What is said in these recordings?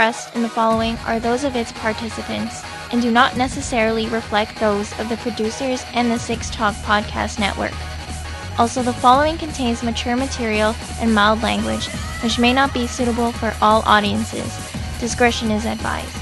expressed in the following are those of its participants and do not necessarily reflect those of the producers and the Six Talk Podcast Network. Also, the following contains mature material and mild language, which may not be suitable for all audiences. Discretion is advised.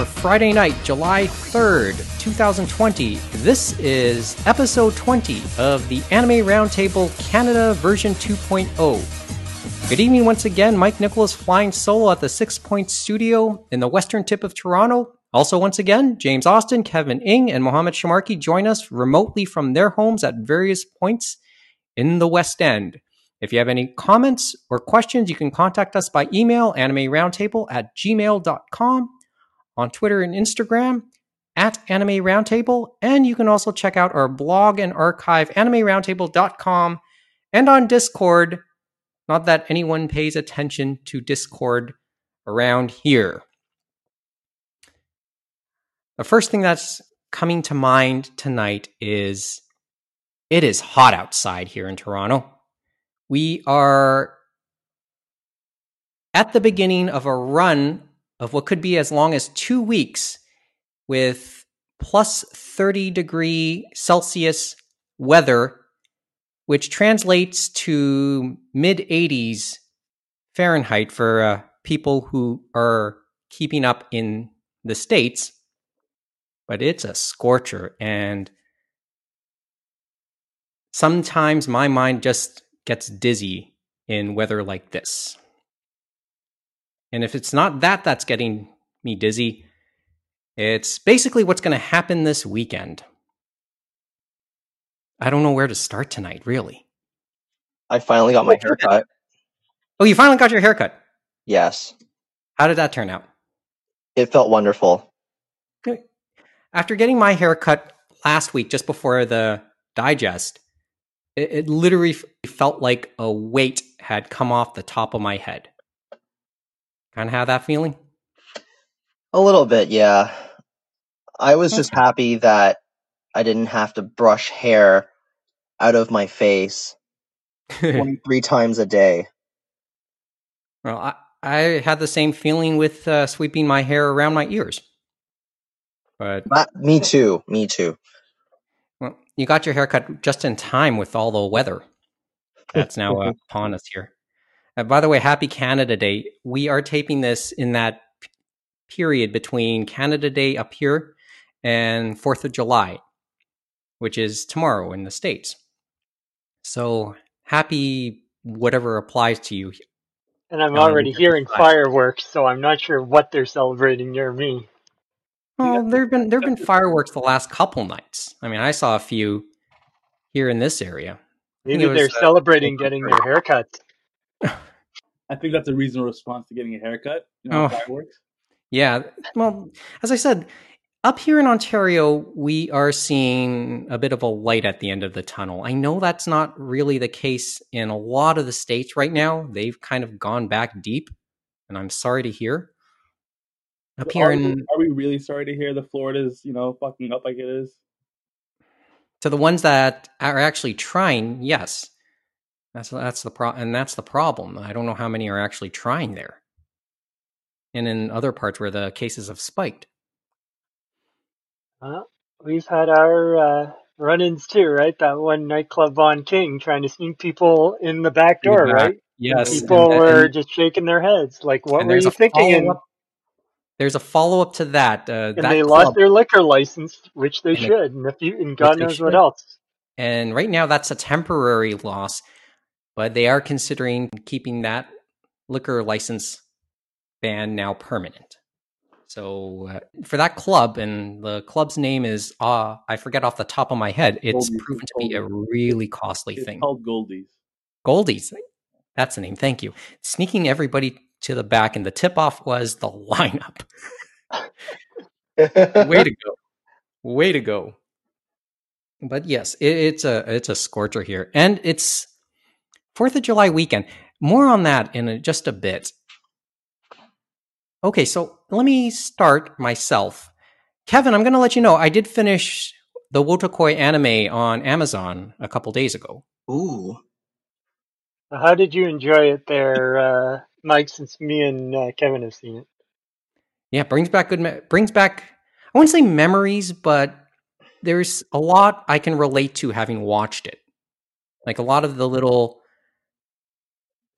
for Friday night, July 3rd, 2020. This is episode 20 of the Anime Roundtable Canada version 2.0. Good evening once again. Mike Nicholas flying solo at the Six Point Studio in the western tip of Toronto. Also, once again, James Austin, Kevin Ing, and Mohammed Shamarki join us remotely from their homes at various points in the West End. If you have any comments or questions, you can contact us by email, animeroundtable at gmail.com on Twitter and Instagram at Anime Roundtable. And you can also check out our blog and archive, animeroundtable.com, and on Discord. Not that anyone pays attention to Discord around here. The first thing that's coming to mind tonight is it is hot outside here in Toronto. We are at the beginning of a run of what could be as long as two weeks with plus 30 degree Celsius weather, which translates to mid 80s Fahrenheit for uh, people who are keeping up in the States. But it's a scorcher. And sometimes my mind just gets dizzy in weather like this. And if it's not that that's getting me dizzy, it's basically what's going to happen this weekend. I don't know where to start tonight, really. I finally got my haircut. Oh, you finally got your haircut. Yes. How did that turn out? It felt wonderful. After getting my haircut last week, just before the digest, it, it literally felt like a weight had come off the top of my head. Kind of have that feeling? A little bit, yeah. I was just happy that I didn't have to brush hair out of my face 23 times a day. Well, I, I had the same feeling with uh, sweeping my hair around my ears. But me too. Me too. Well, you got your haircut just in time with all the weather that's now uh, upon us here. Uh, by the way, happy Canada Day. We are taping this in that period between Canada Day up here and 4th of July, which is tomorrow in the States. So happy whatever applies to you. And I'm already hearing fireworks, so I'm not sure what they're celebrating near me. Well, there've been there've been fireworks the last couple nights. I mean, I saw a few here in this area. Maybe was, they're uh, celebrating getting their haircuts. I think that's a reasonable response to getting a haircut. You know, oh. fireworks. Yeah. Well, as I said, up here in Ontario, we are seeing a bit of a light at the end of the tunnel. I know that's not really the case in a lot of the states right now. They've kind of gone back deep, and I'm sorry to hear. Up here are in, we, are we really sorry to hear the Florida's, you know, fucking up like it is? To the ones that are actually trying, yes. That's that's the pro- and that's the problem. I don't know how many are actually trying there, and in other parts where the cases have spiked. Uh, we've had our uh, run-ins too, right? That one nightclub on King trying to sneak people in the back door, back, right? Yes, people and, were and, just shaking their heads, like, "What were you thinking?" there's a follow up to that. Uh, and that they club, lost their liquor license, which they and should, and if you, and God knows what else. And right now, that's a temporary loss, but they are considering keeping that liquor license ban now permanent. So uh, for that club, and the club's name is uh, I forget off the top of my head. It's Goldies. proven to be a really costly it's thing. Called Goldies. Goldies, that's the name. Thank you. Sneaking everybody to the back, and the tip off was the lineup. Way to go! Way to go! But yes, it, it's a it's a scorcher here, and it's Fourth of July weekend. More on that in a, just a bit. Okay, so let me start myself. Kevin, I'm going to let you know I did finish the Wotakoi anime on Amazon a couple days ago. Ooh. How did you enjoy it there, uh, Mike? Since me and uh, Kevin have seen it. Yeah, brings back good me- brings back I wouldn't say memories, but there's a lot I can relate to having watched it. Like a lot of the little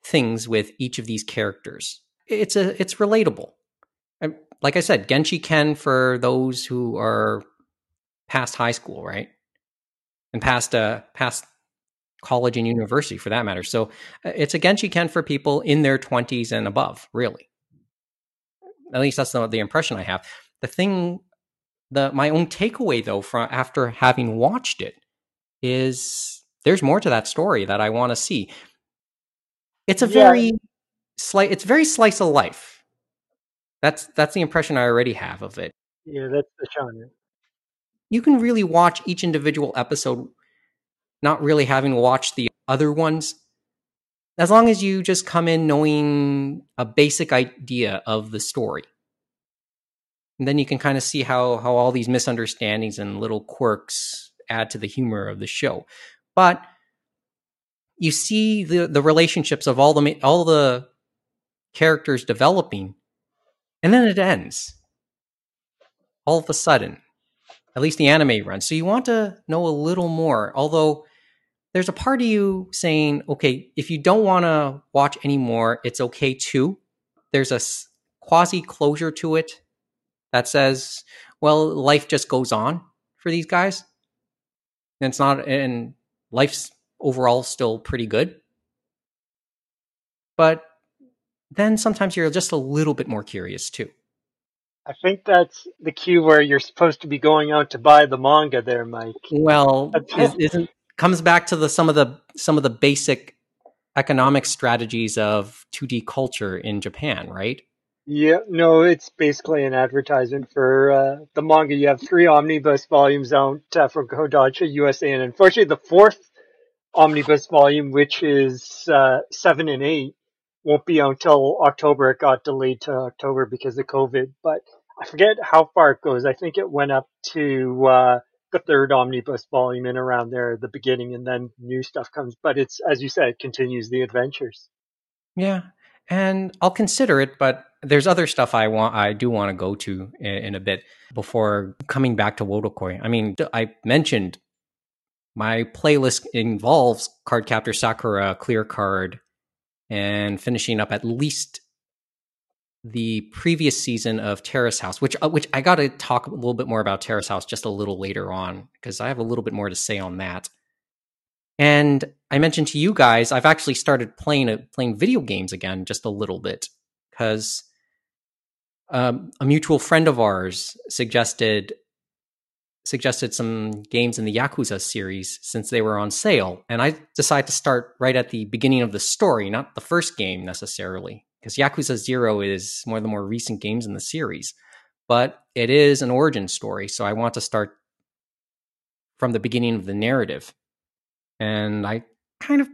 things with each of these characters. It's a it's relatable. Like I said, Genshiken for those who are past high school, right? And past uh past college and university for that matter. So uh, it's a Genshiken for people in their 20s and above, really. At least that's the, the impression I have. The thing the my own takeaway though from after having watched it is there's more to that story that I want to see. It's a Yeah. very slight it's very slice of life. That's that's the impression I already have of it. Yeah, that's the genre. You can really watch each individual episode not really having watched the other ones as long as you just come in knowing a basic idea of the story. And then you can kind of see how how all these misunderstandings and little quirks add to the humor of the show. But you see the the relationships of all the all the characters developing and then it ends. All of a sudden at least the anime run so you want to know a little more although there's a part of you saying okay if you don't want to watch anymore it's okay too. There's a quasi closure to it that says well life just goes on for these guys. And it's not and life's overall still pretty good. But then sometimes you're just a little bit more curious too I think that's the cue where you're supposed to be going out to buy the manga there, Mike. well is, isn't comes back to the some of the some of the basic economic strategies of 2D culture in Japan, right? Yeah, no, it's basically an advertisement for uh, the manga. You have three omnibus volumes out uh, from Kodansha USA, and unfortunately, the fourth omnibus volume, which is uh, seven and eight, won't be until October. It got delayed to October because of COVID, but I forget how far it goes. I think it went up to uh, the third omnibus volume in around there at the beginning, and then new stuff comes. But it's as you said, it continues the adventures. Yeah, and I'll consider it, but there's other stuff I want I do want to go to in, in a bit before coming back to Wotakoi. I mean, I mentioned my playlist involves Cardcaptor Sakura, Clear Card, and finishing up at least the previous season of Terrace House, which uh, which I got to talk a little bit more about Terrace House just a little later on because I have a little bit more to say on that. And I mentioned to you guys, I've actually started playing a, playing video games again just a little bit because um, a mutual friend of ours suggested suggested some games in the Yakuza series since they were on sale, and I decided to start right at the beginning of the story, not the first game necessarily, because Yakuza Zero is one of the more recent games in the series, but it is an origin story, so I want to start from the beginning of the narrative. And I kind of,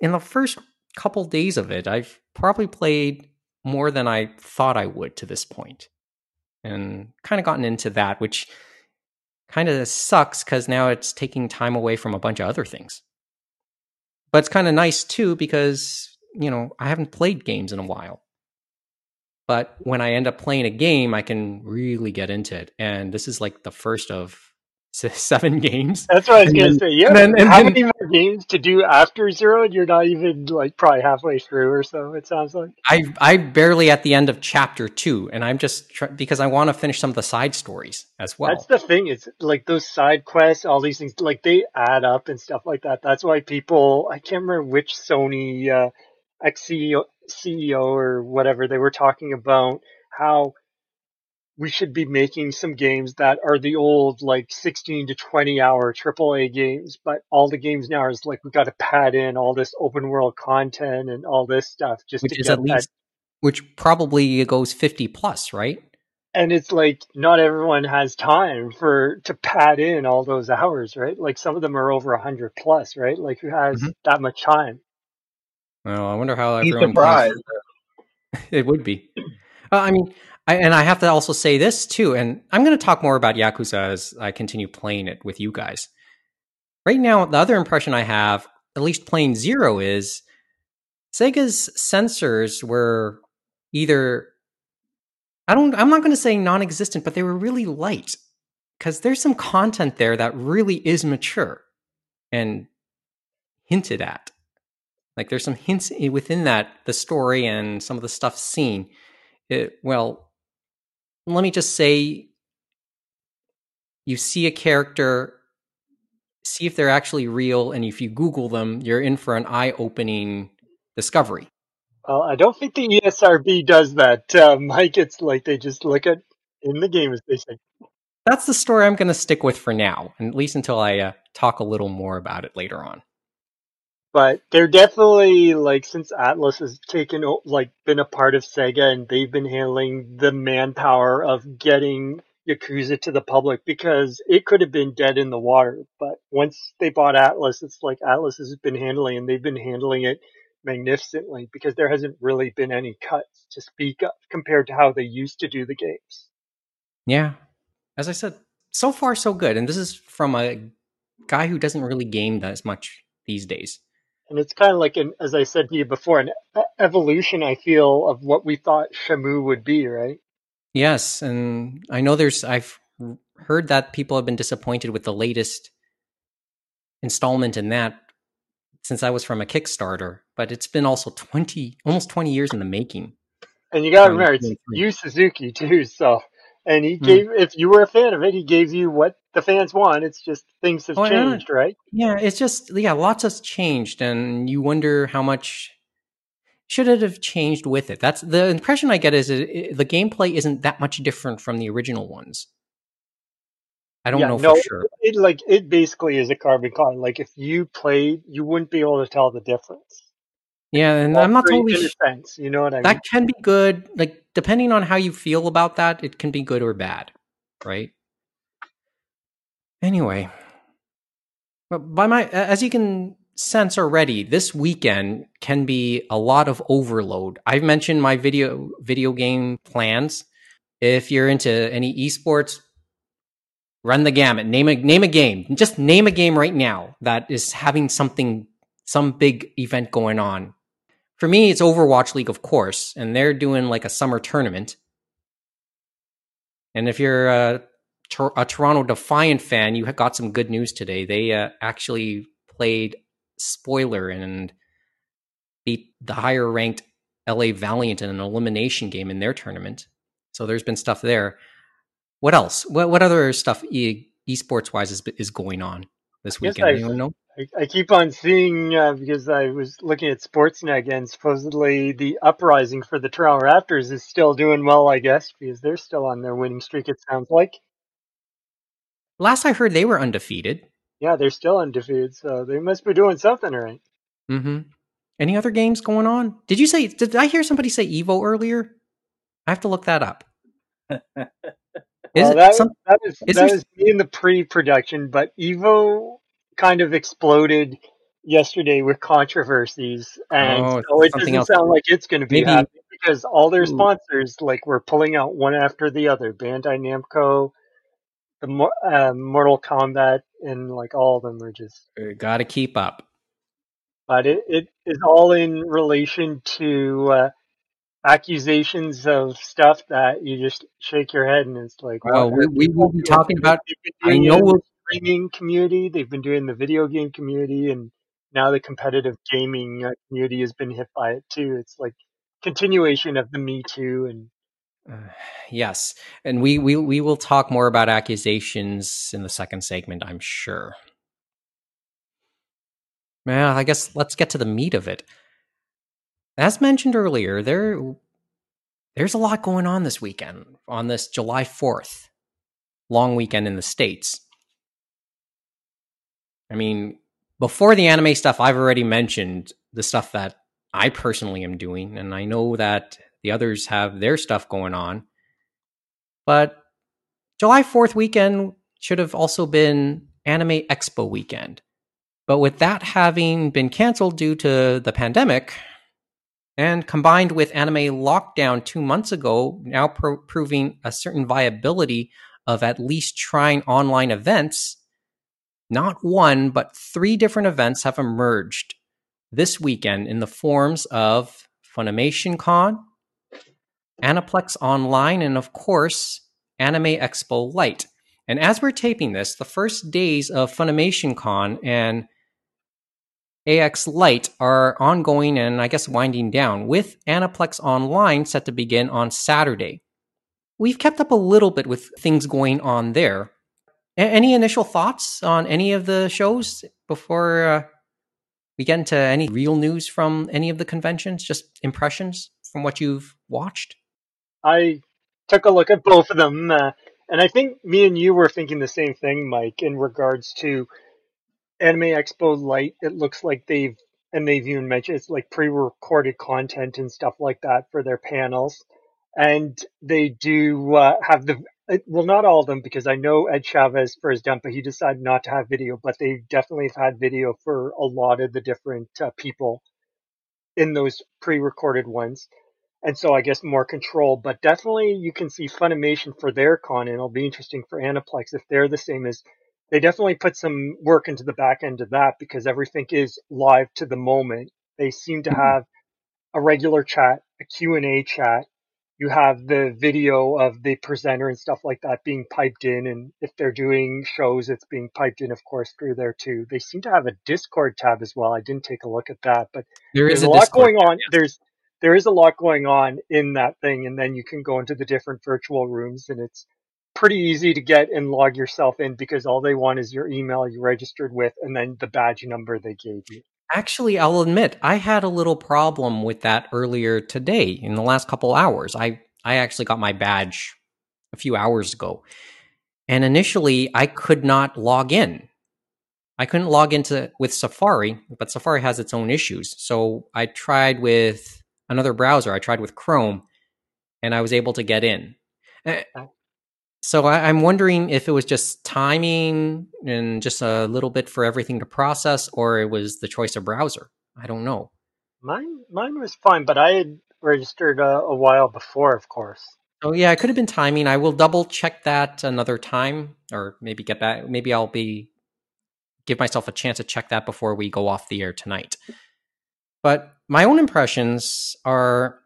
in the first couple days of it, I've probably played more than I thought I would to this point, and kind of gotten into that, which kind of sucks because now it's taking time away from a bunch of other things. But it's kind of nice too because, you know, I haven't played games in a while. But when I end up playing a game, I can really get into it. And this is like the first of seven games. That's what I was gonna say. Yeah, and then- and how then- many more games to do after Zero? And you're not even like probably halfway through or so. It sounds like. I I barely at the end of chapter two, and I'm just try- because I want to finish some of the side stories as well. That's the thing. It's like those side quests, all these things, like they add up and stuff like that. That's why people. I can't remember which Sony uh, ex CEO CEO or whatever they were talking about how we should be making some games that are the old like 16 to 20 hour AAA games, but all the games now is like we've got to pad in all this open world content and all this stuff just which to is get at that least which probably goes 50 plus, right? and it's like not everyone has time for to pad in all those hours, right? Like some of them are over a hundred plus, right? Like who has Mhm. that much time? Well, I wonder how Be everyone surprised. it would be. Uh, I mean, I, and I have to also say this too, and I'm going to talk more about Yakuza as I continue playing it with you guys. Right now, the other impression I have, at least playing Zero, is Sega's censors were either I don't I'm not going to say non-existent, but they were really light cuz there's some content there that really is mature and hinted at. Like there's some hints within that the story and some of the stuff seen. It, well, let me just say you see a character see if they're actually real and if you google them you're in for an eye-opening discovery Well, I don't think the ESRB does that, uh, Mike. It's like they just look at in the game as they say. that's the story i'm going to stick with for now and at least until i uh, talk a little more about it later on But they're definitely like since Atlus has taken like been a part of Sega and they've been handling the manpower of getting Yakuza to the public because it could have been dead in the water. But once they bought Atlus, it's like Atlus has been handling and they've been handling it magnificently because there hasn't really been any cuts to speak of compared to how they used to do the games. yeah as i said so far so good and this is from a guy who doesn't really game as much these days And it's kind of like an, as I said to you before, an evolution, I feel, of what we thought Shenmue would be, right? Yes, and I know there's I've heard that people have been disappointed with the latest installment in that since I was from a Kickstarter, but it's been also 20 almost 20 years in the making. And you gotta Um, remember, it's. Yu Suzuki too, so. And he Hmm. gave, if you were a fan of it, he gave you what the fans won. It's just things have Oh, yeah. changed, right? Yeah, it's just yeah, lots has changed and you wonder how much should it have changed with it. That's the impression I get is it, it- the gameplay isn't that much different from the original ones. I don't Yeah, know no, for sure. It like, it basically is a carbon copy. Like if you played, you wouldn't be able to tell the difference. Yeah, and I'm not totally sh- sense, you know what I mean? that can be good like depending on how you feel about that it can be good or bad right anyway by my as you can sense already this weekend can be a lot of overload. I've mentioned my video video game plans. If you're into any esports run the gamut. Name a name a game. Just name a game right now that is having something some big event going on. For me, it's Overwatch League, of course, and they're doing like a summer tournament. And if you're a, Tor- a Toronto Defiant fan, you have got some good news today. They uh, actually played spoiler and beat the higher ranked LA Valiant in an elimination game in their tournament. So there's been stuff there. What else? What what other stuff e- esports wise is is going on this weekend? Anyone know? I, I keep on seeing uh, because I was looking at Sportsnet and supposedly the uprising for the Toronto Raptors is still doing well, I guess, because they're still on their winning streak. It sounds like. Last I heard, they were undefeated. Yeah, they're still undefeated, so they must be doing something right. Mm-hmm. Any other games going on? Did you say? Did I hear somebody say Evo earlier? I have to look that up. Is well, it that, some? that was is that was in the pre-production, but Evo kind of exploded yesterday with controversies, and Oh, so it doesn't else. sound like it's going to be Maybe- happening because all their sponsors like were pulling out one after the other. Bandai Namco, the uh, Mortal Kombat, and like all of them are just. Got to keep up. But it, it is all in relation to uh, accusations of stuff that you just shake your head and it's like, Well, we, we will be talking about. I know we'll. the streaming community, they've been doing the video game community, and now the competitive gaming uh, community has been hit by it too. It's like continuation of the Me Too and Yes, and we, we we will talk more about accusations in the second segment. I'm sure. Well, I guess let's get to the meat of it. As mentioned earlier, there there's a lot going on this weekend on this July 4th long weekend in the states. I mean, before the anime stuff, I've already mentioned the stuff that I personally am doing, and I know that the others have their stuff going on. But July 4th weekend should have also been Anime Expo weekend. But with that having been canceled due to the pandemic, And combined with anime lockdown two months ago, now pro- proving a certain viability of at least trying online events, not one, but three different events have emerged this weekend in the forms of Funimation Con, Aniplex Online, and of course, Anime Expo Lite. And as we're taping this, the first days of Funimation Con and AX Lite are ongoing and I guess winding down, with Aniplex Online set to begin on Saturday. We've kept up a little bit with things going on there. A- any initial thoughts on any of the shows before uh, we get into any real news from any of the conventions? Just impressions from what you've watched? I took a look at both of them, uh, and I think me and you were thinking the same thing, Mike, in regards to Anime Expo Lite, it looks like they've and they've even mentioned it's like pre-recorded content and stuff like that for their panels, and they do uh, have the well, not all of them because I know Ed Chavez for his dump, he decided not to have video, but they definitely have had video for a lot of the different uh, people in those pre-recorded ones. And so I guess more control, but definitely you can see Funimation for their con, and it'll be interesting for Aniplex if they're the same as they definitely put some work into the back end of that because everything is live to the moment. They seem to have a regular chat, a Q&A chat. You have the video of the presenter and stuff like that being piped in. And if they're doing shows, it's being piped in, of course, through there too. They seem to have a Discord tab as well. I didn't take a look at that, but There is there's a, a lot Discord going on. There's there is a lot going on in that thing, and then you can go into the different virtual rooms, and it's pretty easy to get and log yourself in because all they want is your email you registered with, and then the badge number they gave you. Actually, I'll admit I had a little problem with that earlier today in the last couple hours. I I actually got my badge a few hours ago. And initially I could not log in. I couldn't log into with Safari, but Safari has its own issues. So I tried with another browser. I tried with Chrome and I was able to get in. Eh, So I, I'm wondering if it was just timing and just a little bit for everything to process, or it was the choice of browser. I don't know. Mine mine was fine, but I had registered uh, a while before, of course. Oh yeah, it could have been timing. I will double check that another time, or maybe get back. Maybe I'll be give myself a chance to check that before we go off the air tonight. But my own impressions are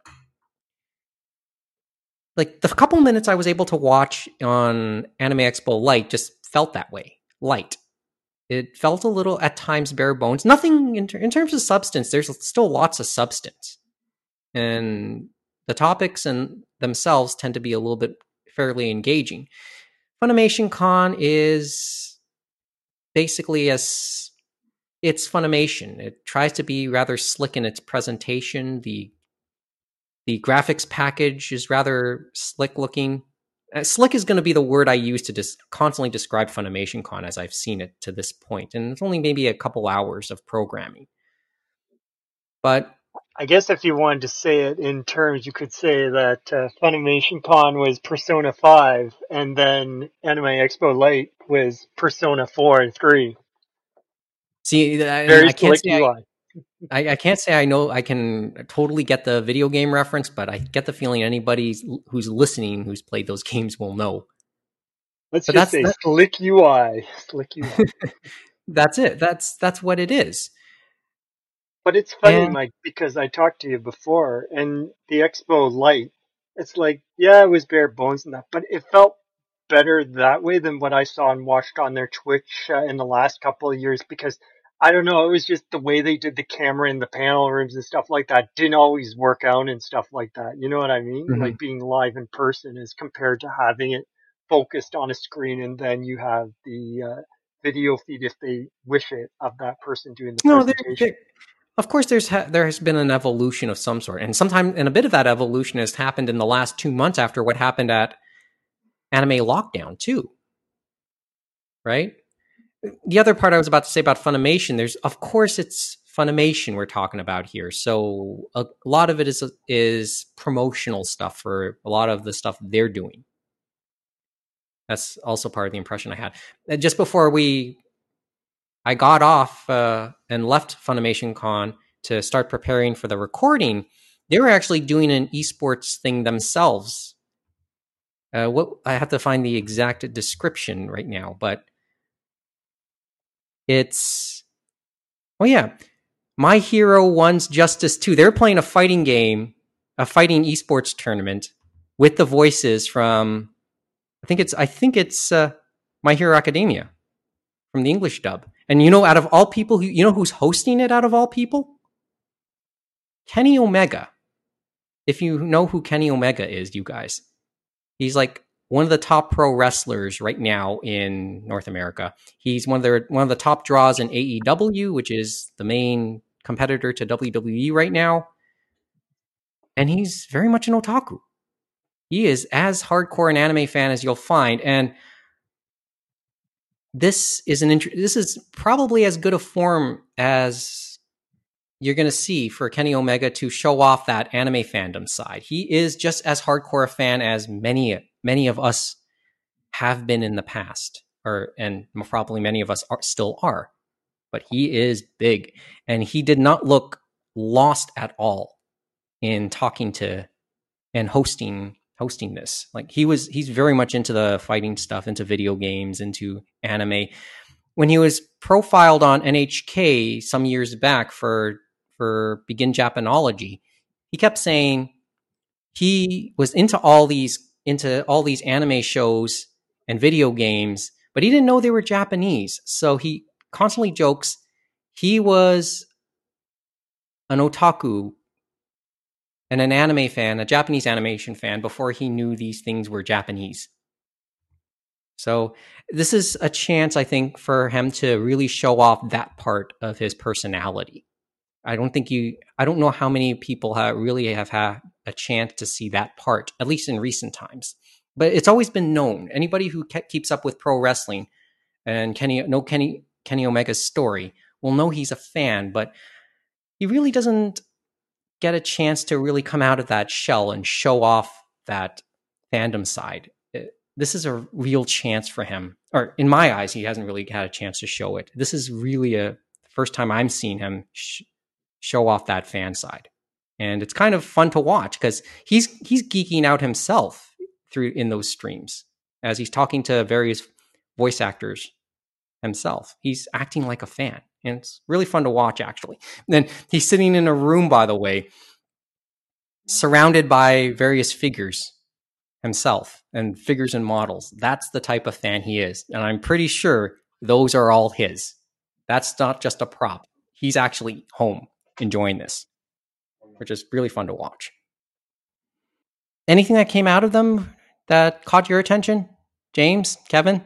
like the couple minutes I was able to watch on Anime Expo Lite just felt that way, light. It felt a little at times bare bones. Nothing in, ter- in terms of substance. There's still lots of substance, and the topics and themselves tend to be a little bit fairly engaging. Funimation Con is basically as it's Funimation. It tries to be rather slick in its presentation. The the graphics package is rather slick looking. Uh, slick is going to be the word I use to just constantly describe Funimation Con as I've seen it to this point, and it's only maybe a couple hours of programming. But I guess if you wanted to say it in terms, you could say that uh, Funimation Con was Persona 5, and then Anime Expo Lite was Persona 4 and 3. See, I, Very I can't say I, I, I can't say I know I can totally get the video game reference, but I get the feeling anybody who's listening who's played those games will know. Let's but just that's- say that- slick UI. Slick UI. That's it. That's that's what it is. But it's funny, And- Mike, because I talked to you before, and the Expo Lite, it's like, yeah, it was bare bones and that, but it felt better that way than what I saw and watched on their Twitch uh, in the last couple of years because I don't know, it was just the way they did the camera in the panel rooms and stuff like that didn't always work out and stuff like that. You know what I mean? Mhm. Like being live in person as compared to having it focused on a screen and then you have the uh, video feed if they wish it of that person doing the No, presentation. there- of course, there's ha- there has been an evolution of some sort, and sometimes and a bit of that evolution has happened in the last two months after what happened at Anime Lockdown too. Right. The other part I was about to say about Funimation, there's of course it's Funimation we're talking about here, so a lot of it is is promotional stuff for a lot of the stuff they're doing. That's also part of the impression I had. And just before we I got off uh, and left Funimation Con to start preparing for the recording. they were actually doing an esports thing themselves. Uh, what I have to find the exact description right now, but it's oh yeah, My Hero One's Justice Two. They're playing a fighting game, a fighting esports tournament with the voices from I think it's I think it's uh, My Hero Academia from the English dub. And you know, out of all people, who you know who's hosting it? Out of all people, Kenny Omega. If you know who Kenny Omega is, you guys, he's like one of the top pro wrestlers right now in North America. He's one of the one of the top draws in AEW, which is the main competitor to WWE right now. And he's very much an otaku. He is as hardcore an anime fan as you'll find, and this is an int- this is probably as good a form as you're going to see for Kenny Omega to show off that anime fandom side. He is just as hardcore a fan as many many of us have been in the past, or and probably many of us are, still are. But he is big, and he did not look lost at all in talking to and hosting hosting this. Like he was, he's very much into the fighting stuff, into video games, into anime. When he was profiled on NHK some years back for for Begin Japanology, he kept saying he was into all these into all these anime shows and video games, but he didn't know they were Japanese. So he constantly jokes he was an otaku and an anime fan, a Japanese animation fan, before he knew these things were Japanese. So this is a chance, I think, for him to really show off that part of his personality. I don't think you, I don't know how many people have really have had a chance to see that part, at least in recent times. But it's always been known. Anybody who ke- keeps up with pro wrestling and Kenny, know Kenny Kenny Omega's story will know he's a fan, but he really doesn't get a chance to really come out of that shell and show off that fandom side. It, this is a real chance for him, or in my eyes, he hasn't really had a chance to show it. This is really a first time I'm seeing him sh- show off that fan side, and it's kind of fun to watch because he's he's geeking out himself through in those streams as he's talking to various voice actors himself. He's acting like a fan and it's really fun to watch actually. And then he's sitting in a room, by the way, surrounded by various figures himself and figures and models. That's the type of fan he is, and I'm pretty sure those are all his. That's not just a prop. He's actually home enjoying this, which is really fun to watch. Anything that came out of them that caught your attention, James, Kevin?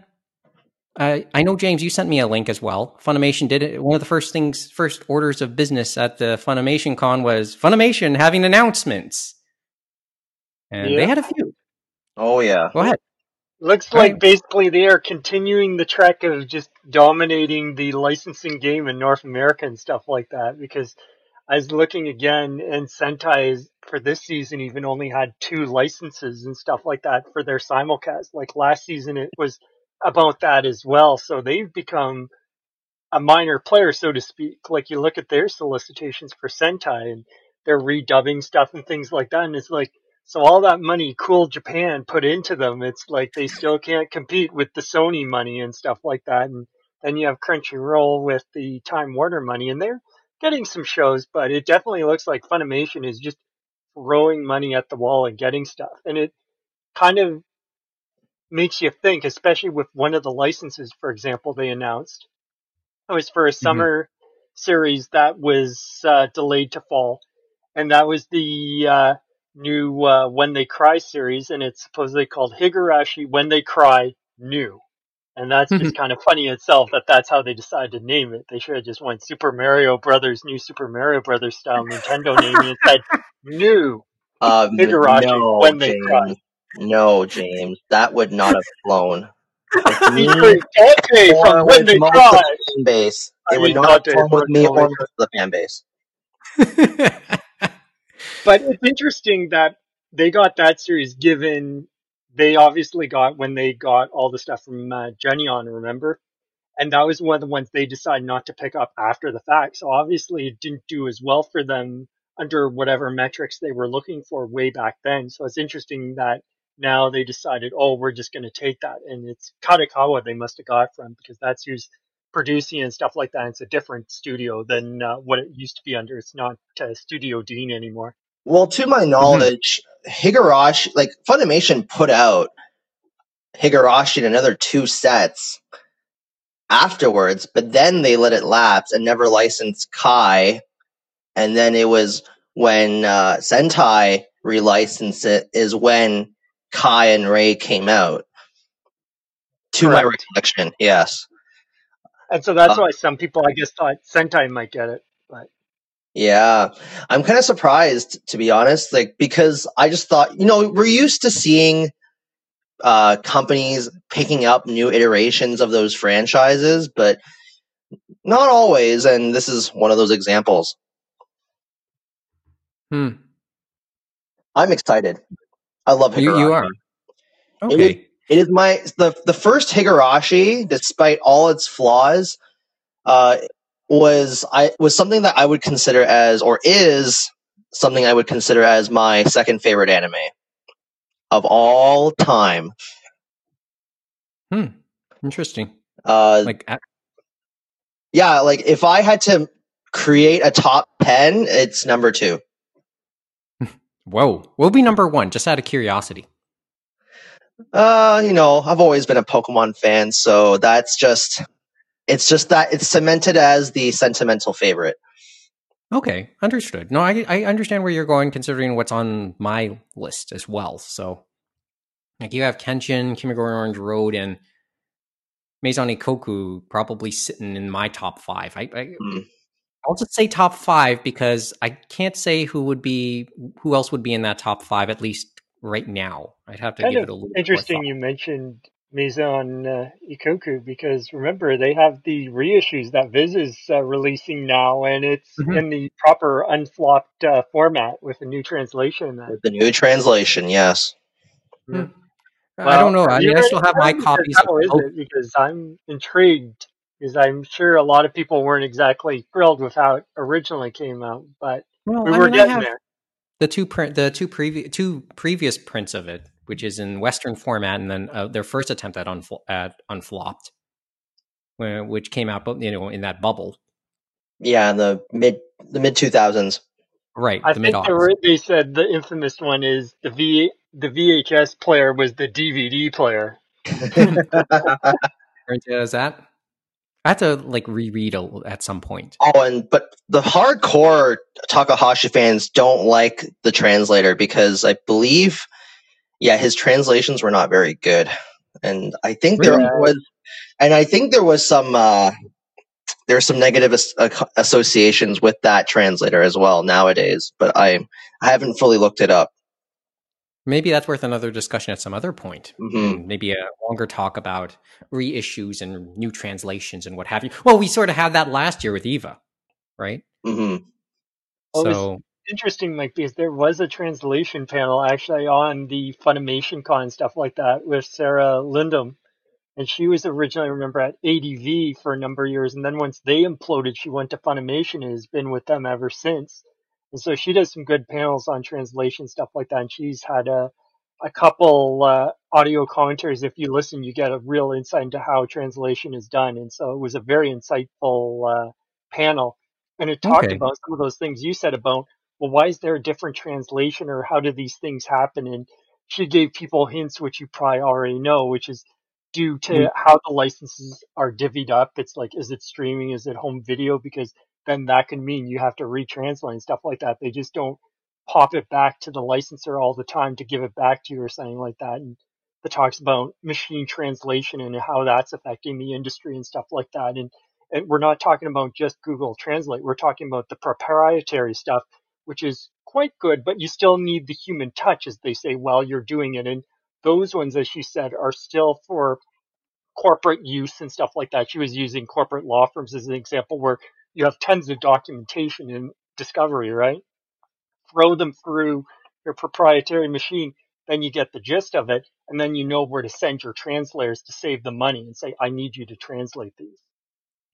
Uh, I know James, you sent me a link as well. Funimation did it. One of the first things, first orders of business at the Funimation Con was Funimation having announcements, and yeah. they had a few. Oh yeah, go ahead. Looks like right. basically they are continuing the trek of just dominating the licensing game in North America and stuff like that. Because I was looking again, and Sentai for this season even only had two licenses and stuff like that for their simulcast. Like last season, it was about that as well. So they've become a minor player, so to speak. Like you look at their solicitations for Sentai and they're redubbing stuff and things like that. And it's like, so all that money Cool Japan put into them, it's like they still can't compete with the Sony money and stuff like that. And then you have Crunchyroll with the Time Warner money and they're getting some shows, but it definitely looks like Funimation is just throwing money at the wall and getting stuff. And it kind of makes you think, especially with one of the licenses, for example, they announced. It was for a mm-hmm. summer mm-hmm. series that was uh, delayed to fall. And that was the uh, new uh, When They Cry series, and it's supposedly called Higurashi When They Cry New. And that's just kind of funny itself that that's how they decided to name it. They should have just went Super Mario Brothers, New Super Mario Brothers style Nintendo naming and said New um, Higurashi no, When They James. Cry. No, James, that would not have flown. me Dante from when they cried. Fan base. It I would not have flown with me or the fan base. but it's interesting that they got that series given they obviously got when they got all the stuff from uh, on, remember? And that was one of the ones they decided not to pick up after the fact. So obviously it didn't do as well for them under whatever metrics they were looking for way back then. So it's interesting that now they decided, oh, we're just going to take that. And it's Kadokawa they must have got from because that's who's producing and stuff like that. It's a different studio than uh, what it used to be under. It's not uh, Studio Dean anymore. Well, to my knowledge, Higurashi, like Funimation put out Higurashi in another two sets afterwards, but then they let it lapse and never licensed Kai. And then it was when uh, Sentai relicensed it is when Kai and Rei came out. To my recollection, yes. And so that's Uh, why some people, I guess, thought Sentai might get it. But Yeah, I'm kind of surprised to be honest, like because I just thought, you know, we're used to seeing uh companies picking up new iterations of those franchises, but not always, and this is one of those examples. Hmm. I'm excited. I love Higurashi. you are. It is, Okay. it is my the the first Higurashi, despite all its flaws, uh, was I was something that I would consider as or is something I would consider as my second favorite anime of all time. Hmm. Interesting. Uh, Like, a- yeah, like if I had to create a top ten, it's number two. whoa. We'll be number one, just out of curiosity. Uh, you know, I've always been a Pokemon fan, so that's just it's just that it's cemented as the sentimental favorite. Okay, understood. No, I I understand where you're going, considering what's on my list as well. So, like, you have Kenshin, Kimagure Orange Road, and Maison Ikoku probably sitting in my top five. I, I Hmm. I'll just say top five because I can't say who would be who else would be in that top five at least right now. I'd have to kind give it a little bit more interesting you mentioned Maison uh, Ikoku because remember they have the reissues that Viz is uh, releasing now, and it's Mhm. in the proper unflopped uh, format with a new translation. With the new translation, yes. I Well, don't know. I mean, I still have my copies of How is it? Because I'm intrigued. Because I'm sure a lot of people weren't exactly thrilled with how it originally came out, but Well, we I were mean, getting have there. the two print, the two previous, two previous prints of it, which is in Western format, and then uh, their first attempt at, unfl- at unflopped, which came out, you know, in that bubble, Yeah, in the mid the mid two thousands. right? I the think they, aughts. they said the infamous one is the V the VHS player was the DVD player. Is that? I have to like reread a, at some point. Oh, and but the hardcore Takahashi fans don't like the translator because I believe, yeah, his translations were not very good, and I think there Really? was, and I think there was some, uh, there are some negative as- uh, associations with that translator as well nowadays. But I, I haven't fully looked it up. Maybe that's worth another discussion at some other point. Mhm. Maybe a longer talk about reissues and new translations and what have you. Well, we sort of had that last year with Eva, right? Mm-hmm. Well, it so interesting, Mike, because there was a translation panel actually on the Funimation Con and stuff like that with Sarah Lindholm. And she was originally, I remember, at ADV for a number of years. And then once they imploded, she went to Funimation and has been with them ever since. And so she does some good panels on translation stuff like that. And she's had a, a couple uh, audio commentaries. If you listen, you get a real insight into how translation is done. And so it was a very insightful uh, panel. And it talked Okay. about some of those things you said about, well, why is there a different translation or how do these things happen? And she gave people hints, which you probably already know, which is due to Mm. how the licenses are divvied up. It's like, is it streaming? Is it home video? Because then that can mean you have to retranslate and stuff like that. They just don't pop it back to the licensor all the time to give it back to you or something like that. And the talks about machine translation and how that's affecting the industry and stuff like that. And, and we're not talking about just Google Translate. We're talking about the proprietary stuff, which is quite good, but you still need the human touch, as they say, while you're doing it. And those ones, as she said, are still for corporate use and stuff like that. She was using corporate law firms as an example where you have tons of documentation in Discovery, right? Throw them through your proprietary machine, then you get the gist of it, and then you know where to send your translators to save the money and say, I need you to translate these.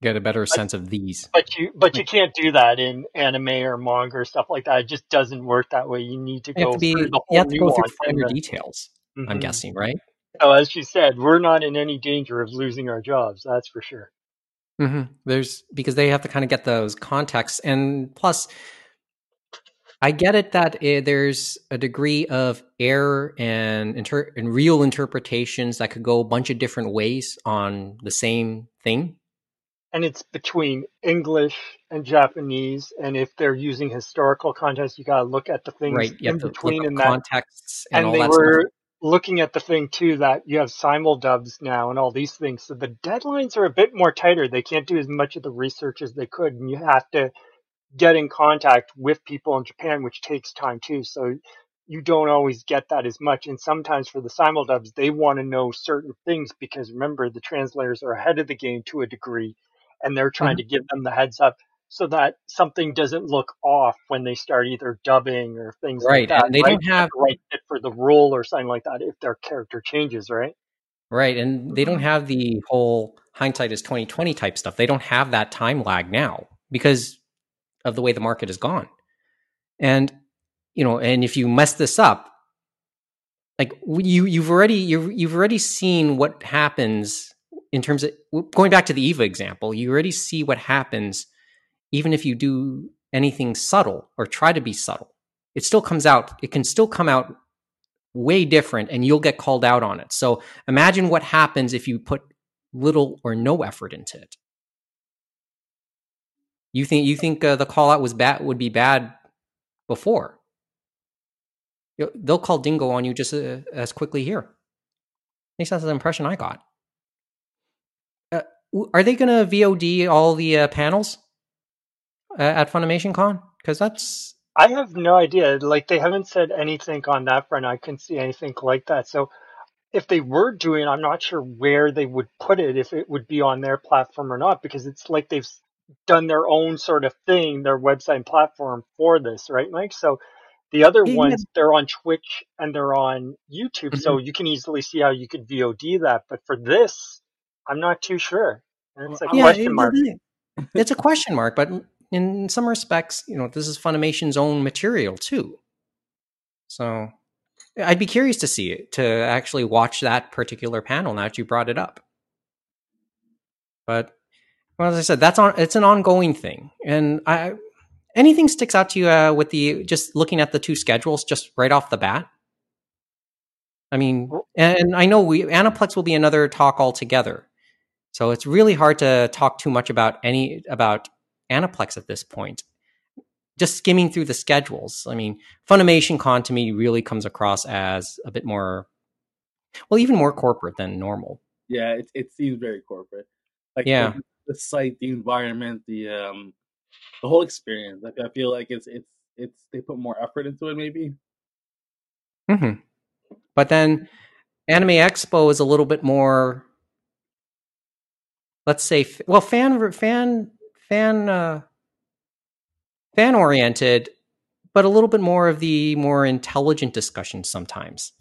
Get a better sense of these. But you but you can't do that in anime or manga or stuff like that. It just doesn't work that way. You need to You go to be through the you whole have to go through finer details. I'm Mhm. guessing, right? So as she said, we're not in any danger of losing our jobs. That's for sure. Mm-hmm. There's because they have to kind of get those contexts, and plus, I get it that uh, there's a degree of error and inter- and real interpretations that could go a bunch of different ways on the same thing. And it's between English and Japanese. And if they're using historical context, you got to look at the things right? In have to look between and that. contexts and, And they were stuff. looking at the thing too that you have simul dubs now and all these things. So the deadlines are a bit more tighter. They can't do as much of the research as they could, and you have to get in contact with people in Japan, which takes time too. So you don't always get that as much. And sometimes for the simuldubs, they want to know certain things because remember, the translators are ahead of the game to a degree and they're trying mm-hmm. to give them the heads up so that something doesn't look off when they start either dubbing or things Right, like that. and they right? don't have- the right fit for the role or something like that if their character changes, right? Right, and they don't mm-hmm. have the whole hindsight is twenty twenty type stuff. They don't have that time lag now because of the way the market has gone. And you know, and if you mess this up, like you you've already you've you've already seen what happens in terms of going back to the Eva example. You already see what happens even if you do anything subtle or try to be subtle. It still comes out. It can still come out way different and you'll get called out on it. So imagine what happens if you put little or no effort into it. You think you think uh, the call out was bad would be bad before. They'll call dingo on you just uh, as quickly here. At least that's the impression I got. Are they going to VOD all the uh, panels uh, at Funimation Con? Because that's I have no idea. Like they haven't said anything on that front. I couldn't see anything like that. So if they were doing, I'm not sure where they would put it, if it would be on their platform or not, because it's like they've done their own sort of thing, their website and platform for this, right, Mike? So the other Yeah. ones, they're on Twitch and they're on YouTube, so you can easily see how you could VOD that. But for this, I'm not too sure. It's a yeah, question it- mark. it's a question mark, but in some respects, you know, this is Funimation's own material too. So I'd be curious to see it, to actually watch that particular panel now that you brought it up. But well, as I said, that's on. It's an ongoing thing, and I anything sticks out to you uh, with the just looking at the two schedules just right off the bat. I mean, and I know we Aniplex will be another talk altogether. So it's really hard to talk too much about any about Aniplex at this point. Just skimming through the schedules. I mean, Funimation Con to me really comes across as a bit more, well, even more corporate than normal. Yeah, it it seems very corporate. Like Yeah. the, the site, the environment, the um, the whole experience. Like I feel like it's it's it's they put more effort into it. Maybe. hmm But then Anime Expo is a little bit more, let's say, well, fan fan fan uh, fan oriented, but a little bit more of the more intelligent discussion sometimes.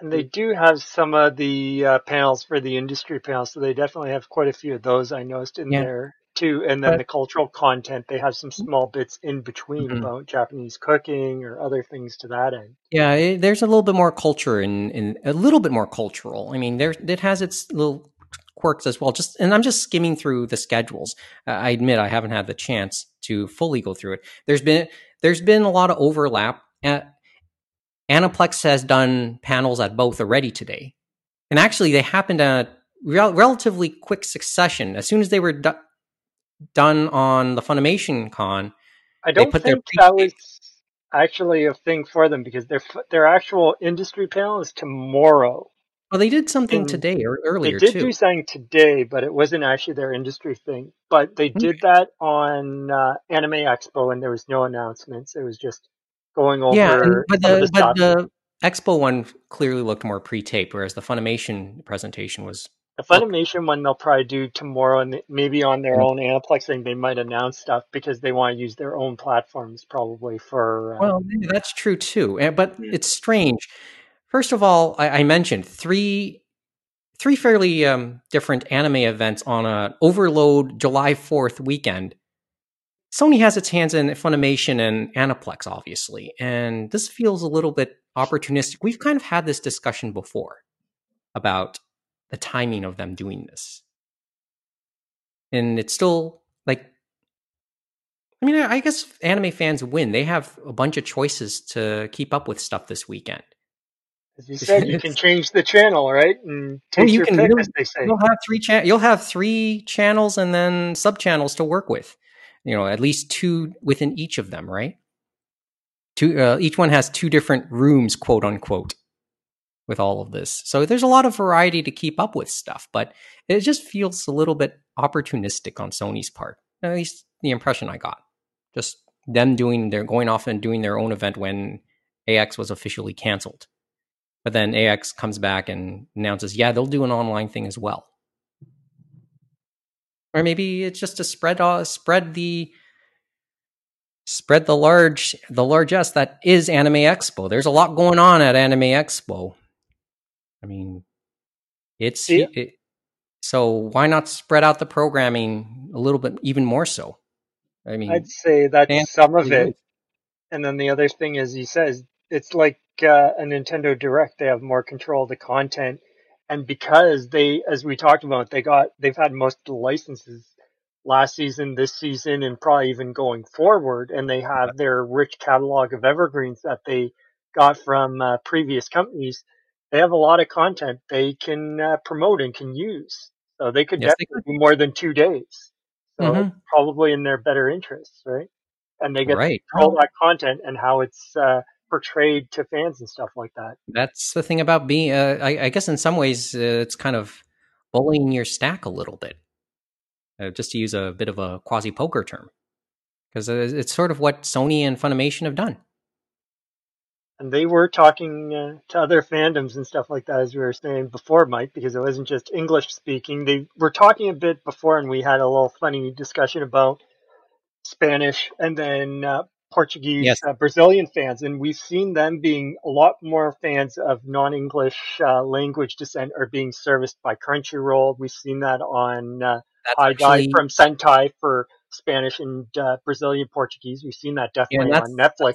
And they do have some of the uh, panels for the industry panels, so they definitely have quite a few of those I noticed in Yeah. there too. And then But- the cultural content, they have some small bits in between Mhm. about Japanese cooking or other things to that end. Yeah, it, there's a little bit more culture in, in a little bit more cultural. I mean, there it has its little quirks as well. Just and I'm just skimming through the schedules. Uh, I admit I haven't had the chance to fully go through it. There's been there's been a lot of overlap. Uh, Aniplex has done panels at both already today, and actually they happened at rel- relatively quick succession. As soon as they were do- done on the Funimation Con, I don't put their think that was actually a thing for them because their their actual industry panel is tomorrow. Well, they did something And today or earlier. They did too. do something today, but it wasn't actually their industry thing. But they did that on uh, Anime Expo, and there was no announcements. It was just going over yeah, and, but the but the Expo one clearly looked more pre-taped, whereas the Funimation presentation was. The Funimation one they'll probably do tomorrow, and maybe on their Mm. own Aniplex thing they might announce stuff because they want to use their own platforms probably for. Uh, Well, that's true too, but Mm. it's strange. First of all, I, I mentioned three three fairly um, different anime events on a Overload July Fourth weekend. Sony has its hands in Funimation and Aniplex, obviously, and this feels a little bit opportunistic. We've kind of had this discussion before about the timing of them doing this, and it's still like I mean, I guess anime fans win. They have a bunch of choices to keep up with stuff this weekend. As you said, you can change the channel, right? And Well, take you your can pick, really- as they say. You'll have three cha- You'll have three channels and then sub channels to work with. You know, at least two within each of them, right? Two. Uh, each one has two different rooms, quote unquote, with all of this. So there's a lot of variety to keep up with stuff, but it just feels a little bit opportunistic on Sony's part. At least the impression I got. Just them doing their going off and doing their own event when AX was officially canceled. But then AX comes back and announces, yeah, they'll do an online thing as well. Or maybe it's just to spread uh, spread the spread the large the largesse that is Anime Expo. There's a lot going on at Anime Expo. I mean, it's Yeah. it, so why not spread out the programming a little bit even more so? I mean, I'd say that's some of it. And then the other thing is, he says it's like uh, a Nintendo Direct. They have more control of the content, and because they, as we talked about, they got they've had most of the licenses last season, this season, and probably even going forward. And they have their rich catalog of evergreens that they got from uh, previous companies. They have a lot of content they can uh, promote and can use. So they could Yes, they definitely do more than two days. So Mhm. probably in their better interests, right? And they get right. all that content and how it's uh, portrayed to fans and stuff like that. That's the thing about being. Uh, I, I guess in some ways, uh, it's kind of bullying your stack a little bit, uh, just to use a bit of a quasi poker term, because it's sort of what Sony and Funimation have done. And they were talking uh, to other fandoms and stuff like that, as we were saying before, Mike, because it wasn't just English speaking. They were talking a bit before, and we had a little funny discussion about Spanish and then uh, Portuguese, Yes. uh, Brazilian fans, and we've seen them being a lot more fans of non-English uh, language descent are being serviced by Crunchyroll. We've seen that on uh, That's HIDIVE from Sentai for Spanish and uh, Brazilian Portuguese. We've seen that yeah, definitely and on Netflix.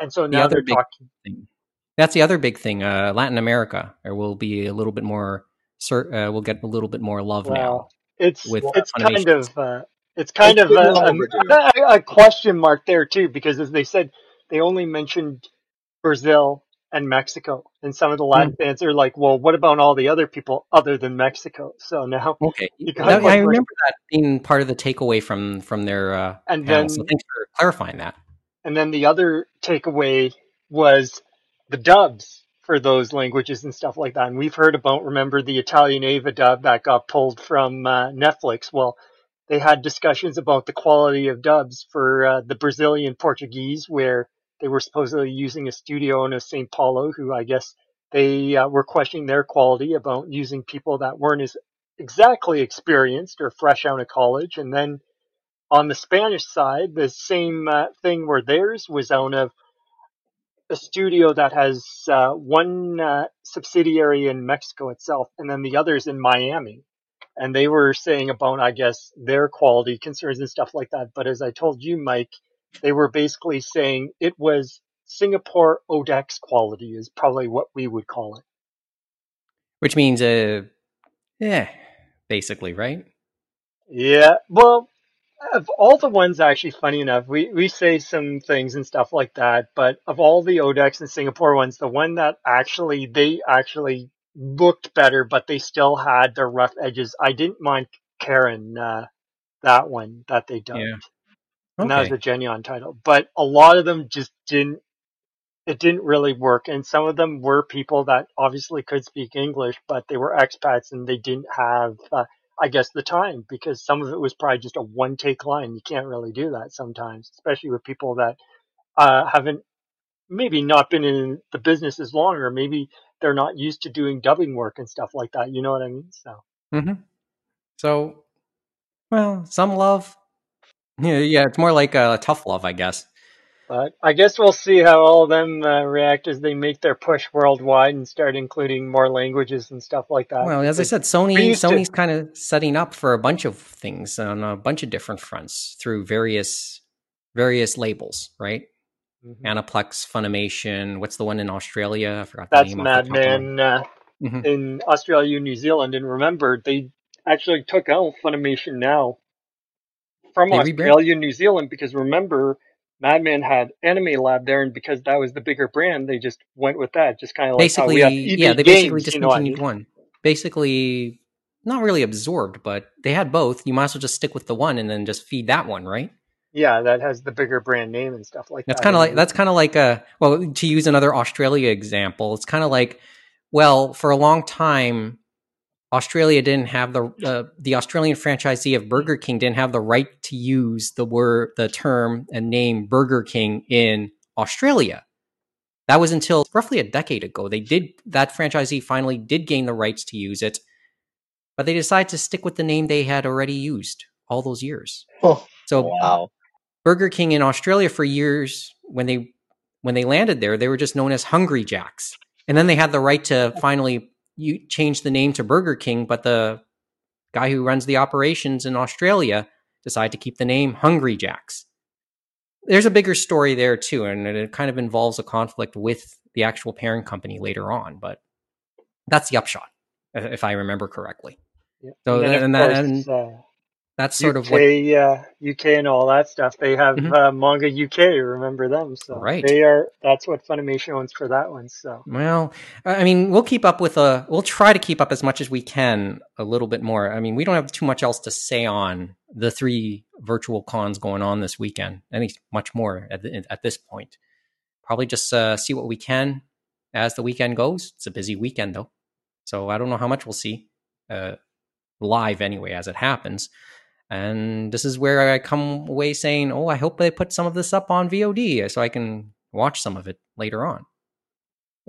And so now other they're talking. thing. That's the other big thing. Uh, Latin America, there will be a little bit more. Uh, we'll get a little bit more love now. It's with it's kind of uh, it's kind It's of a, a, a question mark there too, because as they said, they only mentioned Brazil and Mexico, and some of the Latin Hmm. fans are like, "Well, what about all the other people other than Mexico?" So now, Okay, got I remember that being part of the takeaway from from their uh, and panel. then So thanks for clarifying that. And then the other takeaway was the dubs for those languages and stuff like that. And we've heard about, remember the Italian Eva dub that got pulled from uh, Netflix? Well, they had discussions about the quality of dubs for uh, the Brazilian Portuguese, where they were supposedly using a studio in Sao Paulo, who I guess they uh, were questioning their quality about using people that weren't as exactly experienced or fresh out of college. And then on the Spanish side, the same uh, thing where theirs was out of a studio that has uh, one uh, subsidiary in Mexico itself, and then the others in Miami. And they were saying about, I guess, their quality concerns and stuff like that. But as I told you, Mike, they were basically saying it was Singapore Odex quality is probably what we would call it. Which means, uh, yeah, basically, right? Yeah, well, of all the ones, actually, funny enough, we, we say some things and stuff like that, but of all the Odex and Singapore ones, the one that actually, they actually looked better, but they still had their rough edges. I didn't mind Karen, uh, that one that they dubbed. Yeah. And that was Okay. a genuine title. But a lot of them just didn't, it didn't really work. And some of them were people that obviously could speak English, but they were expats and they didn't have, uh, I guess, the time because some of it was probably just a one take line. You can't really do that sometimes, especially with people that, uh, haven't maybe not been in the business as long or maybe they're not used to doing dubbing work and stuff like that. You know what I mean? So. hmm So, well, some love. Yeah, yeah, it's more like a tough love, I guess. But I guess we'll see how all of them uh, react as they make their push worldwide and start including more languages and stuff like that. Well, as I said, Sony used to- Sony's kind of setting up for a bunch of things on a bunch of different fronts through various various labels, right? Mhm. Aniplex, Funimation. What's the one in Australia? I forgot the that's name. off the top of my- Madman uh, Mhm. in Australia and New Zealand. And remember, they actually took out Funimation now from They rebrand- Australia and New Zealand because remember, Madman had Anime Lab there, and because that was the bigger brand, they just went with that. Just kind of like Basically, how we have yeah, they Games, basically you know what I mean? one. Basically, not really absorbed, but they had both. You might as well just stick with the one and then just feed that one, right? Yeah, that has the bigger brand name and stuff like That's that. kind of And like that's kind of like a well to use another Australia example. It's kind of like well for a long time Australia didn't have the uh, the Australian franchisee of Burger King didn't have the right to use the word the term and name Burger King in Australia. That was until roughly a decade ago. They did that franchisee finally did gain the rights to use it, but they decided to stick with the name they had already used all those years. Oh, So wow. Burger King in Australia for years when they when they landed there, they were just known as Hungry Jacks, and then they had the right to finally you change the name to Burger King, but the guy who runs the operations in Australia decided to keep the name Hungry Jacks. There's a bigger story there too, and it kind of involves a conflict with the actual parent company later on, but that's the upshot, if I remember correctly. Yeah. So and and that, course, and uh, that's sort UK, of what uh, UK and all that stuff. They have Mhm. uh, Manga UK. Remember them? So Right. they are. That's what Funimation owns for that one. So Well, I mean, we'll keep up with a. We'll try to keep up as much as we can, a little bit more. I mean, we don't have too much else to say on the three virtual cons going on this weekend. Any much more at the, at this point. Probably just uh, see what we can as the weekend goes. It's a busy weekend though, so I don't know how much we'll see uh, live anyway as it happens. And this is where I come away saying, "Oh, I hope they put some of this up on VOD so I can watch some of it later on."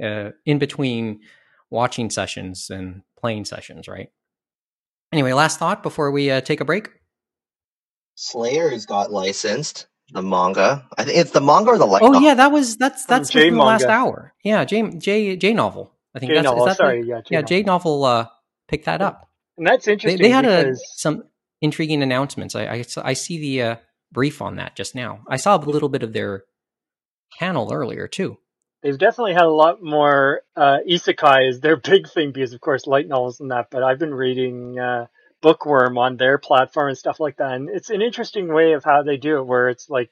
uh, in between watching sessions and playing sessions, right? Anyway, last thought before we uh, take a break. Slayers got licensed. The manga. I think it's the manga or the light. Oh novel? yeah, that was that's From that's J the last hour. Yeah, J J J novel. I think J that's is novel. that the- Sorry, yeah, J yeah, novel. J novel uh, picked that up. And that's interesting they had a, some intriguing announcements. I, I I see the uh, brief on that just now. I saw a little bit of their panel earlier too. they've definitely had a lot more uh, isekai is their big thing because of course light novels and that. But I've been reading uh, Bookworm on their platform and stuff like that, and it's an interesting way of how they do it, where it's like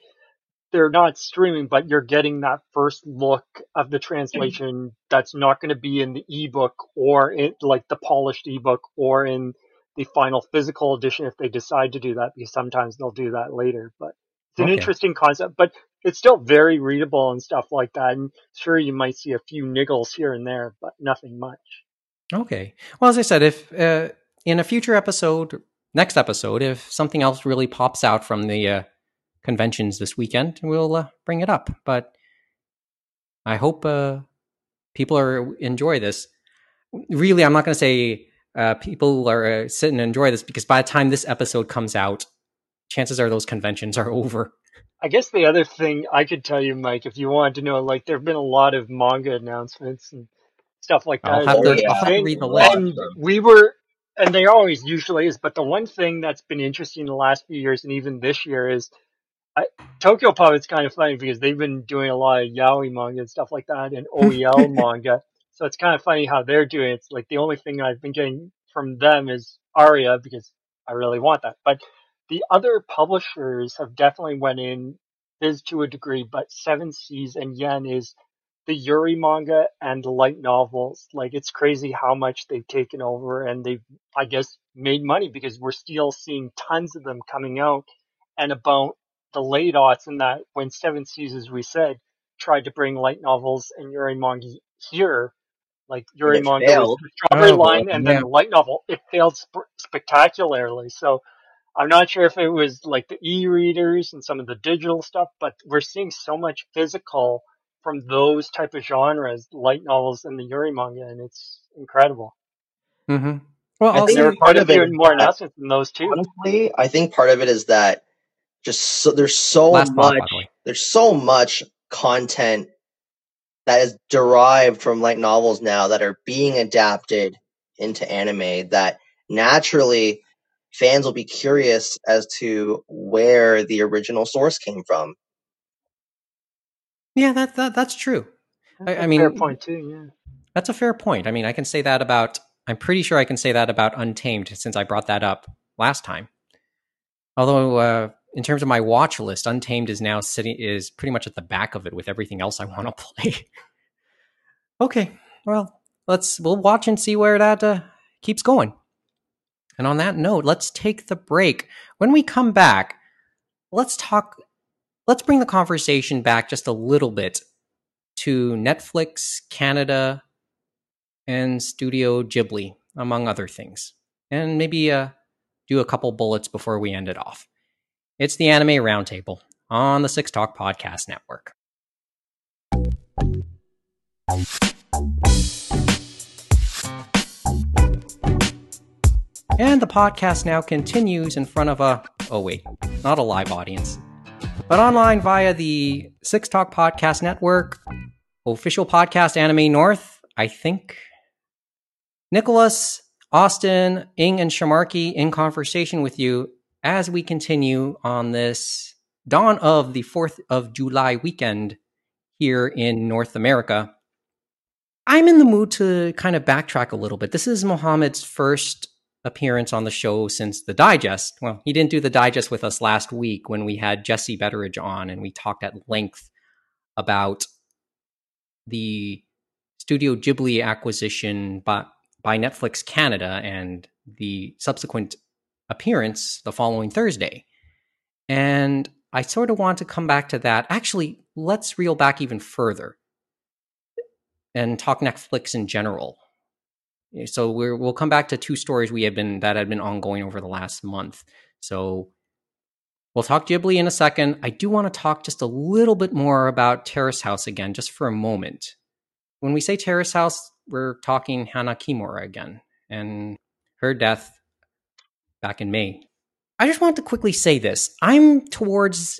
they're not streaming, but you're getting that first look of the translation that's not going to be in the ebook or in like the polished ebook or in the final physical edition if they decide to do that, because sometimes they'll do that later. But it's an Okay. interesting concept, but it's still very readable and stuff like that. And sure, you might see a few niggles here and there, but nothing much. Okay. Well, as I said, if uh, in a future episode, next episode, if something else really pops out from the uh, conventions this weekend, we'll uh, bring it up. But I hope uh, people are enjoy this. Really, I'm not going to say uh, people are uh, sit and enjoy this because by the time this episode comes out, chances are those conventions are over. I guess the other thing I could tell you, Mike, if you wanted to know, like there have been a lot of manga announcements and stuff like that. I'll have to- I'll have to read the list. And we were, and they always usually is, but the one thing that's been interesting in the last few years and even this year is I, Tokyo Pop. It's kind of funny because they've been doing a lot of yaoi manga and stuff like that and OEL manga. So it's kind of funny how they're doing it. It's like the only thing I've been getting from them is Aria because I really want that. But the other publishers have definitely went in is to a degree, but Seven Seas and Yen is the Yuri manga and light novels. Like it's crazy how much they've taken over and they've, I guess, made money because we're still seeing tons of them coming out. And about the late aughts and that when Seven Seas, as we said, tried to bring light novels and Yuri manga here, like Yuri it manga the Strawberry Oh. Line and then the light novel, it failed sp- spectacularly. So I'm not sure if it was like the e-readers and some of the digital stuff, but we're seeing so much physical from those type of genres, light novels and the Yuri manga, and it's incredible. Mm-hmm. Well, I I'll think There were part of it more announcements than those too. Honestly, I think part of it is that just so, there's so Last much the way. there's so much content that is derived from light novels now that are being adapted into anime that naturally fans will be curious as to where the original source came from. Yeah, that, that that's true. I, That's I a mean, fair point too. Yeah. That's a fair point. I mean, I can say that about. I'm pretty sure I can say that about Untamed since I brought that up last time. Although, uh, in terms of my watch list, Untamed is now sitting is pretty much at the back of it with everything else I want to play. okay, well, let's we'll watch and see where that uh, keeps going. And on that note, let's take the break. When we come back, let's talk. Let's bring the conversation back just a little bit to Netflix Canada and Studio Ghibli, among other things. And maybe uh, do a couple bullets before we end it off. It's the Anime Roundtable on the Six Talk Podcast Network. And the podcast now continues in front of a, oh wait, not a live audience, but online via the Six Talk Podcast Network, official podcast Anime North, I think. Nicholas, Austin, Ing, and Shamarki in conversation with you as we continue on this dawn of the 4th of July weekend here in North America. I'm in the mood to kind of backtrack a little bit. This is Mohammed's first appearance on the show since the digest. Well, he didn't do the digest with us last week when we had Jesse Betteridge on and we talked at length about the Studio Ghibli acquisition by, by Netflix Canada and the subsequent appearance the following Thursday. And I sort of want to come back to that. Actually, let's reel back even further and talk Netflix in general. So we will come back to two stories we have been that had been ongoing over the last month. So we'll talk Ghibli in a second. I do want to talk just a little bit more about Terrace House again, just for a moment. When we say Terrace House, we're talking Hana Kimura again and her death back in May. I just want to quickly say this. I'm towards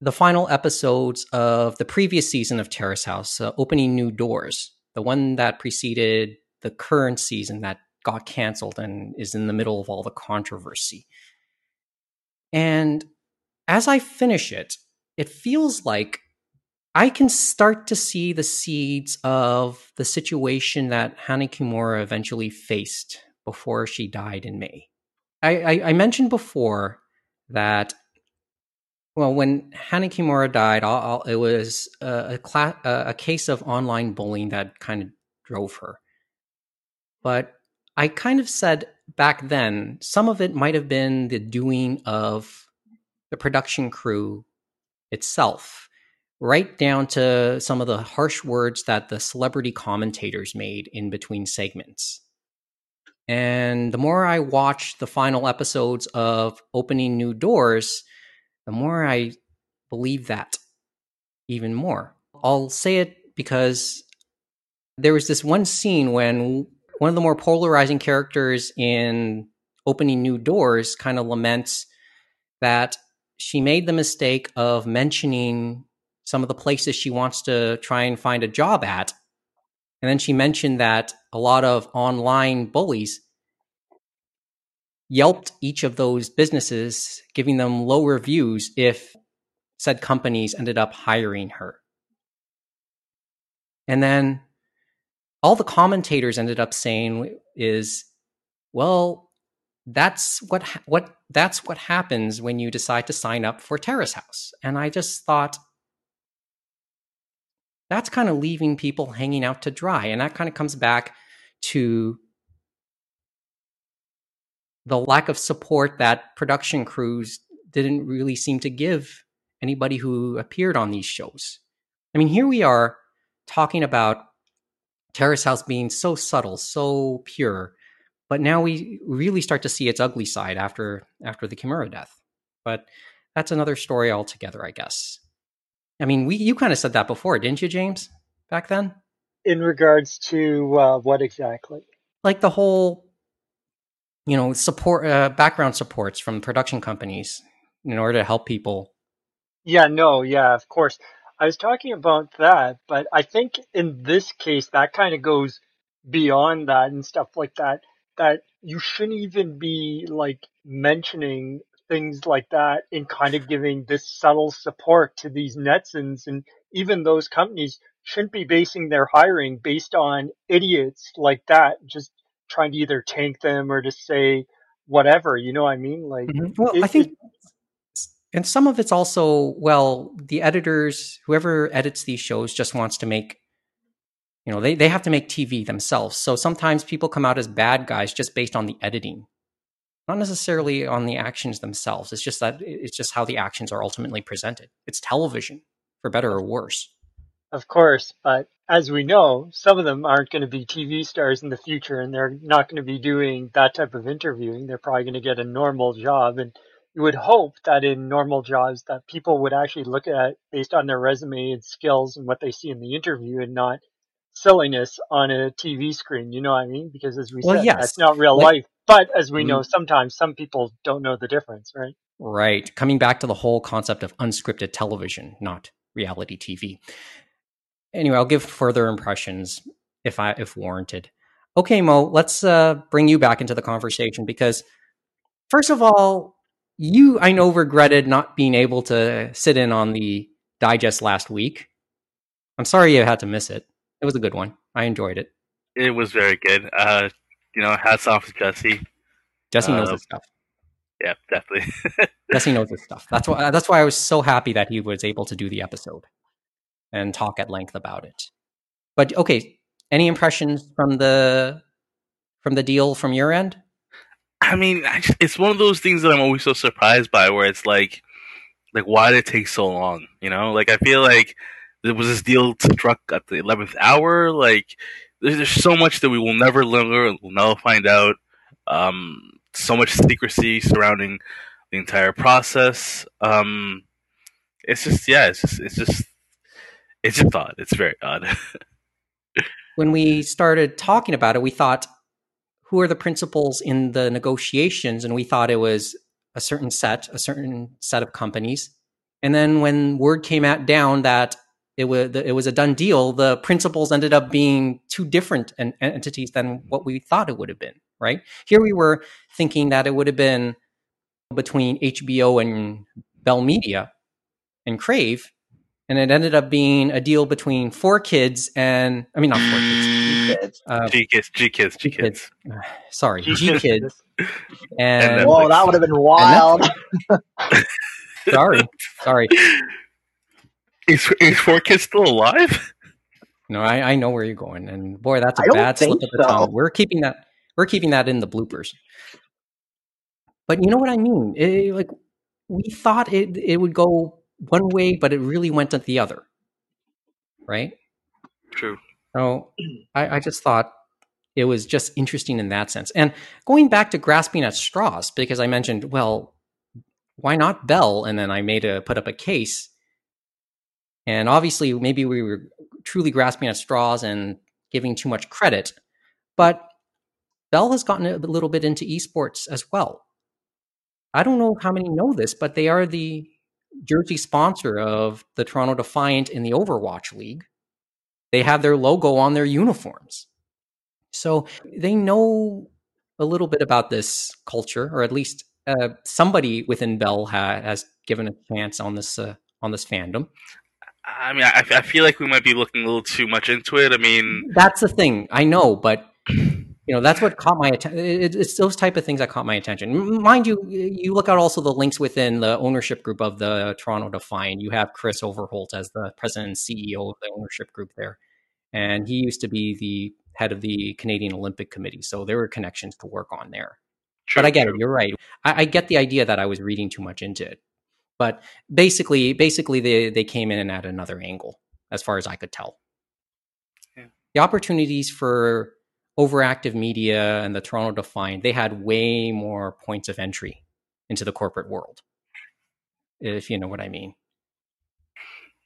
the final episodes of the previous season of Terrace House, uh, opening new doors, the one that preceded the current season that got canceled and is in the middle of all the controversy. And as I finish it, it feels like I can start to see the seeds of the situation that Hana Kimura eventually faced before she died in May. I, I, I mentioned before that, well, when Hana Kimura died, I'll, I'll, it was a, a, cla- a case of online bullying that kind of drove her. But I kind of said back then, some of it might have been the doing of the production crew itself, right down to some of the harsh words that the celebrity commentators made in between segments. And the more I watch the final episodes of Opening New Doors, the more I believe that even more. I'll say it because there was this one scene when one of the more polarizing characters in Opening New Doors kind of laments that she made the mistake of mentioning some of the places she wants to try and find a job at. And then she mentioned that a lot of online bullies yelped each of those businesses, giving them low reviews if said companies ended up hiring her. And then all the commentators ended up saying is, well, that's what ha- what that's what happens when you decide to sign up for Terrace House. And I just thought that's kind of leaving people hanging out to dry, and that kind of comes back to the lack of support that production crews didn't really seem to give anybody who appeared on these shows. I mean, here we are talking about Terrace House being so subtle, so pure, but now we really start to see its ugly side after after the Kimura death. But that's another story altogether, I guess. I mean, we you kind of said that before, didn't you, James? Back then, In regards to uh, what exactly? like the whole, you know, support uh, background supports from production companies in order to help people. Yeah, no, yeah, of course. I was talking about that, but I think in this case, that kind of goes beyond that and stuff like that, that you shouldn't even be like mentioning things like that and kind of giving this subtle support to these Netsons and even those companies shouldn't be basing their hiring based on idiots like that, just trying to either tank them or to say whatever, you know what I mean? Like, Mhm. Well, it- I think, it- and some of it's also well, the editors, whoever edits these shows, just wants to make. You know, they, they have to make TV themselves. So sometimes people come out as bad guys just based on the editing, not necessarily on the actions themselves. It's just that it's just how the actions are ultimately presented. It's television, for better or worse. Of course, but as we know, some of them aren't going to be TV stars in the future and they're not going to be doing that type of interviewing. They're probably going to get a normal job and you would hope that in normal jobs that people would actually look at based on their resume and skills and what they see in the interview and not silliness on a TV screen. You know what I mean? Because as we Well, said, yes. that's not real Like- life. But as we Mhm. know, sometimes some people don't know the difference, right? Right. Coming back to the whole concept of unscripted television, not reality TV. Anyway, I'll give further impressions if I if warranted. Okay, Mo, let's uh, bring you back into the conversation because first of all, you I know regretted not being able to sit in on the digest last week. I'm sorry you had to miss it. It was a good one. I enjoyed it. It was very good. Uh, you know, hats off to Jesse. Jesse knows Uh, his stuff. Yeah, definitely. Jesse knows his stuff. That's why. That's why I was so happy that he was able to do the episode and talk at length about it. But okay, any impressions from the from the deal from your end? I mean, I just- it's one of those things that I'm always so surprised by, where it's like, like why did it take so long? You know, like I feel like was this deal struck at the eleventh hour. Like, there's, there's so much that we will never learn, we'll never find out. Um, so much secrecy surrounding the entire process. Um, it's just, yeah, it's just, it's just, it's just odd. It's very odd. When we started talking about it, we thought, who are the principals in the negotiations? And we thought it was a certain set, a certain set of companies. And then when word came out down that it was it was a done deal, the principals ended up being two different en- entities than what we thought it would have been. Right here, we were thinking that it would have been between HBO and Bell Media and Crave, and it ended up being a deal between Four Kids and I mean not Four Kids, Kids. uh, G kids, G kids, G G kids. Kids. Sorry, G G Kids. Kids And and then- Whoa, that would have been wild. sorry, sorry. Is, is four kids still alive? No, I, I know where you're going, and boy, that's a I don't bad slip of the so. tongue. We're keeping that. We're keeping that in the bloopers. But you know what I mean? It- like we thought it it would go one way, but it really went at the other, right? True. So I, I just thought it was just interesting in that sense. And going back to grasping at straws, because I mentioned, well, why not Bell? And then I made a put up a case. And obviously, maybe we were truly grasping at straws and giving too much credit. But Bell has gotten a little bit into esports as well. I don't know how many know this, but they are the jersey sponsor of the Toronto Defiant in the Overwatch League they have their logo on their uniforms. So they know a little bit about this culture, or at least uh, somebody within Bell ha- has given a chance on this uh, on this fandom. I mean, I, I feel like we might be looking a little too much into it. I mean, That's the thing, I know, but you know that's what caught my attention. It, it's those type of things that caught my attention. Mind you, you look at also the links within the ownership group of the Toronto Defiant You have Chris Overholt as the president and CEO of the ownership group there, and he used to be the head of the Canadian Olympic Committee. So there were connections to work on there. true, but I get it. You're right. I, I get the idea that I was reading too much into it. But basically, basically, they they came in at another angle, as far as I could tell. Yeah. The opportunities for OverActive Media and the Toronto Defiant, they had way more points of entry into the corporate world, if you know what I mean.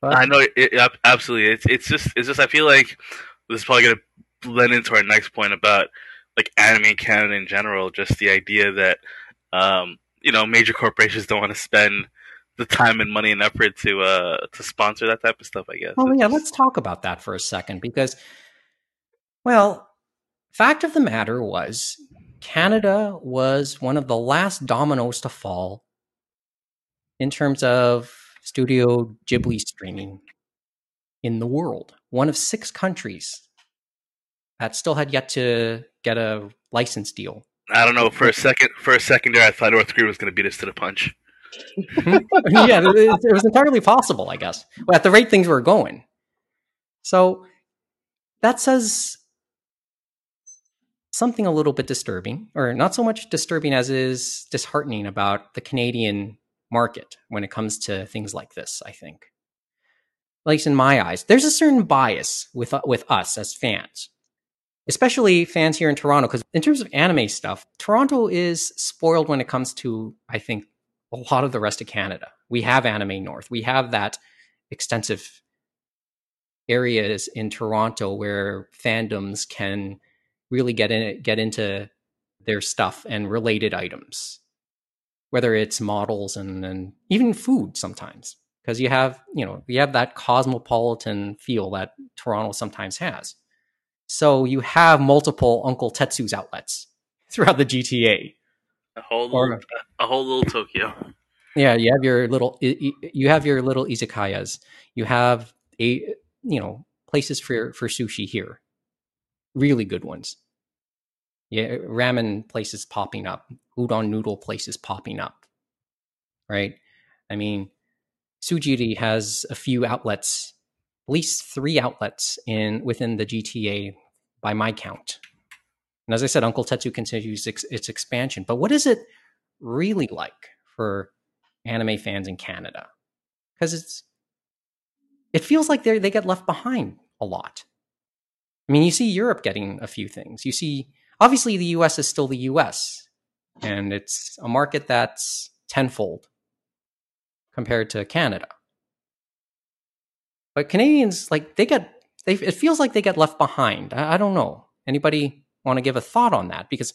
But I know it, it, absolutely. It's it's just it's just I feel like this is probably gonna blend into our next point about like anime in Canada in general. Just the idea that um, you know major corporations don't want to spend the time and money and effort to uh to sponsor that type of stuff. I guess. Oh It's yeah, just- let's talk about that for a second because, well, fact of the matter was, Canada was one of the last dominoes to fall in terms of Studio Ghibli streaming in the world. One of six countries that still had yet to get a license deal. I don't know. For a second, for a second there, I thought North Korea was going to beat us to the punch. Mm-hmm. yeah, it, it- was entirely possible, I guess, at the rate things were going. So that says something a little bit disturbing, or not so much disturbing as is disheartening about the Canadian market when it comes to things like this. I think, at least in my eyes, there's a certain bias with uh, with us as fans, especially fans here in Toronto, because in terms of anime stuff, Toronto is spoiled when it comes to, I think, a lot of the rest of Canada. We have Anime North. We have that extensive areas in Toronto where fandoms can really get in get into their stuff and related items. Whether it's models and, and even food sometimes. Because you have, you know, you have that cosmopolitan feel that Toronto sometimes has. So you have multiple Uncle Tetsu's outlets throughout the GTA. A whole Or- little, a whole little Tokyo. Yeah, you have your little you have your little izakayas. You have a you know places for for sushi here, really good ones. Yeah, ramen places popping up, udon noodle places popping up. Right, I mean, Sujiri has a few outlets, at least three outlets in within the GTA by my count. And as I said, Uncle Tetsu continues its, its expansion. But what is it really like for anime fans in Canada because it's it feels like they they get left behind a lot. I mean, you see Europe getting a few things. You see, obviously, the U.S. is still the U.S. and it's a market that's tenfold compared to Canada. But Canadians, like they get, they it feels like they get left behind. I, I don't know. Anybody want to give a thought on that? Because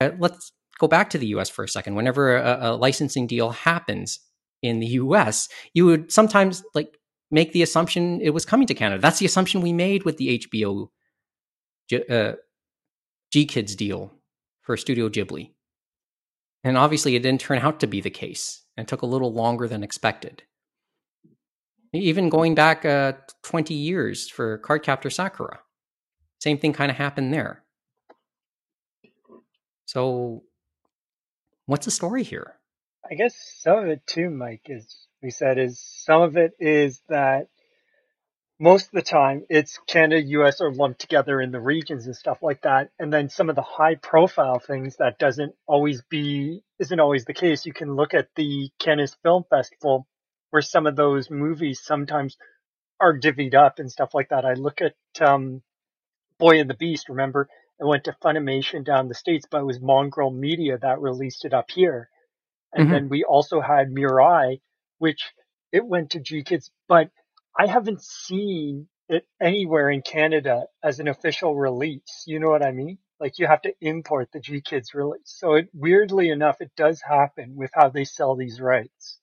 uh, let's go back to the US for a second. Whenever a, a licensing deal happens in the US, you would sometimes like make the assumption it was coming to Canada. That's the assumption we made with the HBO G, uh, G Kids deal for Studio Ghibli. And obviously, it didn't turn out to be the case and took a little longer than expected. Even going back uh, 20 years for Cardcaptor Sakura, same thing kind of happened there. So, what's the story here? I guess some of it too, Mike, is we said is some of it is that most of the time it's Canada, US are lumped together in the regions and stuff like that. And then some of the high profile things that doesn't always be, isn't always the case. You can look at the Cannes Film Festival where some of those movies sometimes are divvied up and stuff like that. I look at, um, Boy and the Beast, remember? I went to Funimation down the States, but it was Mongrel Media that released it up here. And Mhm. then we also had Mirai, which it went to G Kids, but I haven't seen it anywhere in Canada as an official release. You know what I mean? Like you have to import the G Kids release. So it weirdly enough, it does happen with how they sell these rights.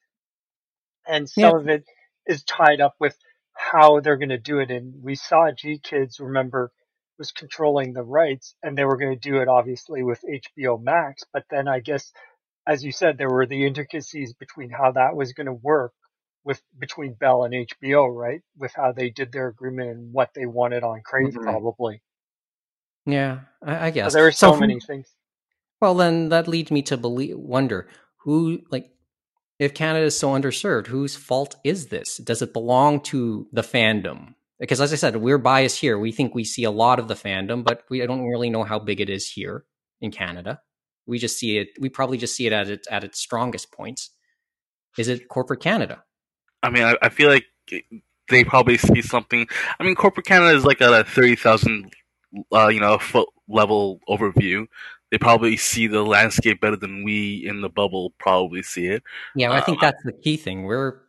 And some Yeah. of it is tied up with how they're going to do it. And we saw G Kids, remember, was controlling the rights and they were going to do it obviously with HBO Max. But then I guess, as you said, there were the intricacies between how that was going to work with between Bell and HBO, right? With how they did their agreement and what they wanted on Crave, Mhm. probably. Yeah, I, I So guess there were so who- many things. Well, then that leads me to believe, wonder who, like, if Canada is so underserved, whose fault is this? Does it belong to the fandom? Because, as I said, we're biased here. We think we see a lot of the fandom, but we don't really know how big it is here in Canada. We just see it. We probably just see it at its at its strongest points. Is it corporate Canada? I mean, I, I feel like they probably see something. I mean, corporate Canada is like at a thirty thousand, uh, you know, foot level overview. They probably see the landscape better than we in the bubble probably see it. Yeah, I think Um, that's the key thing. We're,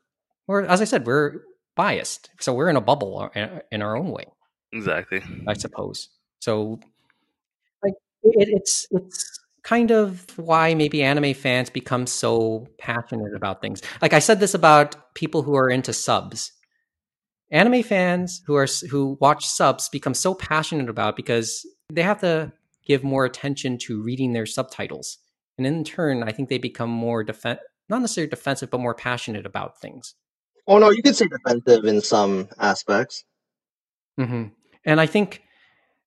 we're, as I said, we're biased, so we're in a bubble uh, in our own way. Exactly. I suppose. So, like, it, it's it's kind of why maybe anime fans become so passionate about things. Like I said this about people who are into subs. Anime fans who are who watch subs become so passionate about because they have to give more attention to reading their subtitles. And in turn, I think they become more defen- not necessarily defensive, but more passionate about things. Oh no, you could say defensive in some aspects. hmm And I think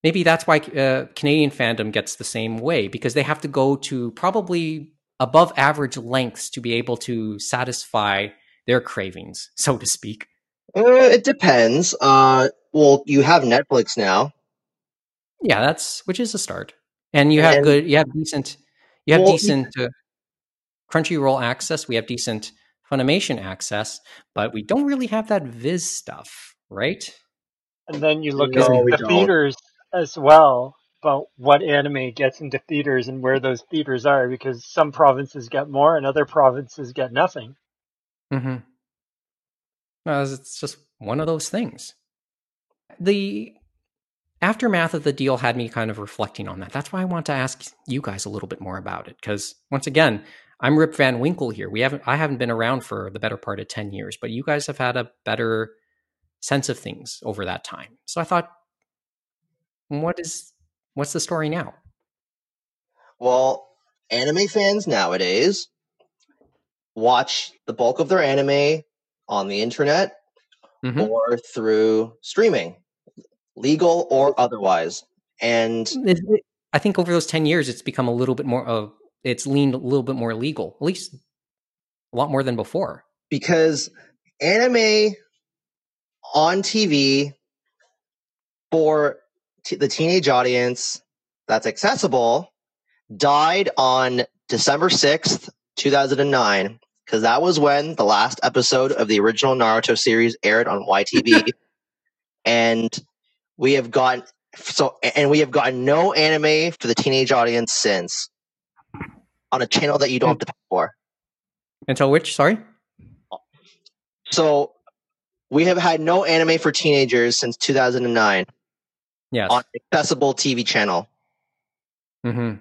maybe that's why uh, Canadian fandom gets the same way because they have to go to probably above average lengths to be able to satisfy their cravings, so to speak. Uh, it depends. Uh, well, you have Netflix now. Yeah, that's which is a start, and you have And- good, you have decent, you have Well, decent uh, Crunchyroll access. We have decent Funimation access, but we don't really have that Viz stuff, right? And then you look No, at we the don't. theaters as well about what anime gets into theaters and where those theaters are because some provinces get more and other provinces get nothing. Mm-hmm. Well, it's just one of those things. The aftermath of the deal had me kind of reflecting on that. That's why I want to ask you guys a little bit more about it. Because once again, I'm Rip Van Winkle here. We haven't I haven't been around for the better part of 10 years, but you guys have had a better sense of things over that time. So I thought, what is what's the story now? Well, anime fans nowadays watch the bulk of their anime on the internet Mhm. or through streaming, legal or otherwise. And I think over those 10 years, it's become a little bit more of, it's leaned a little bit more legal, at least a lot more than before. because anime on TV for t- the teenage audience that's accessible died on December 6th, 2009, because that was when the last episode of the original Naruto series aired on YTV. and we have gotten so and we have gotten no anime for the teenage audience since on a channel that you don't have to pay for. Until which, sorry? So we have had no anime for teenagers since 2009 Yes. on accessible TV channel. hmm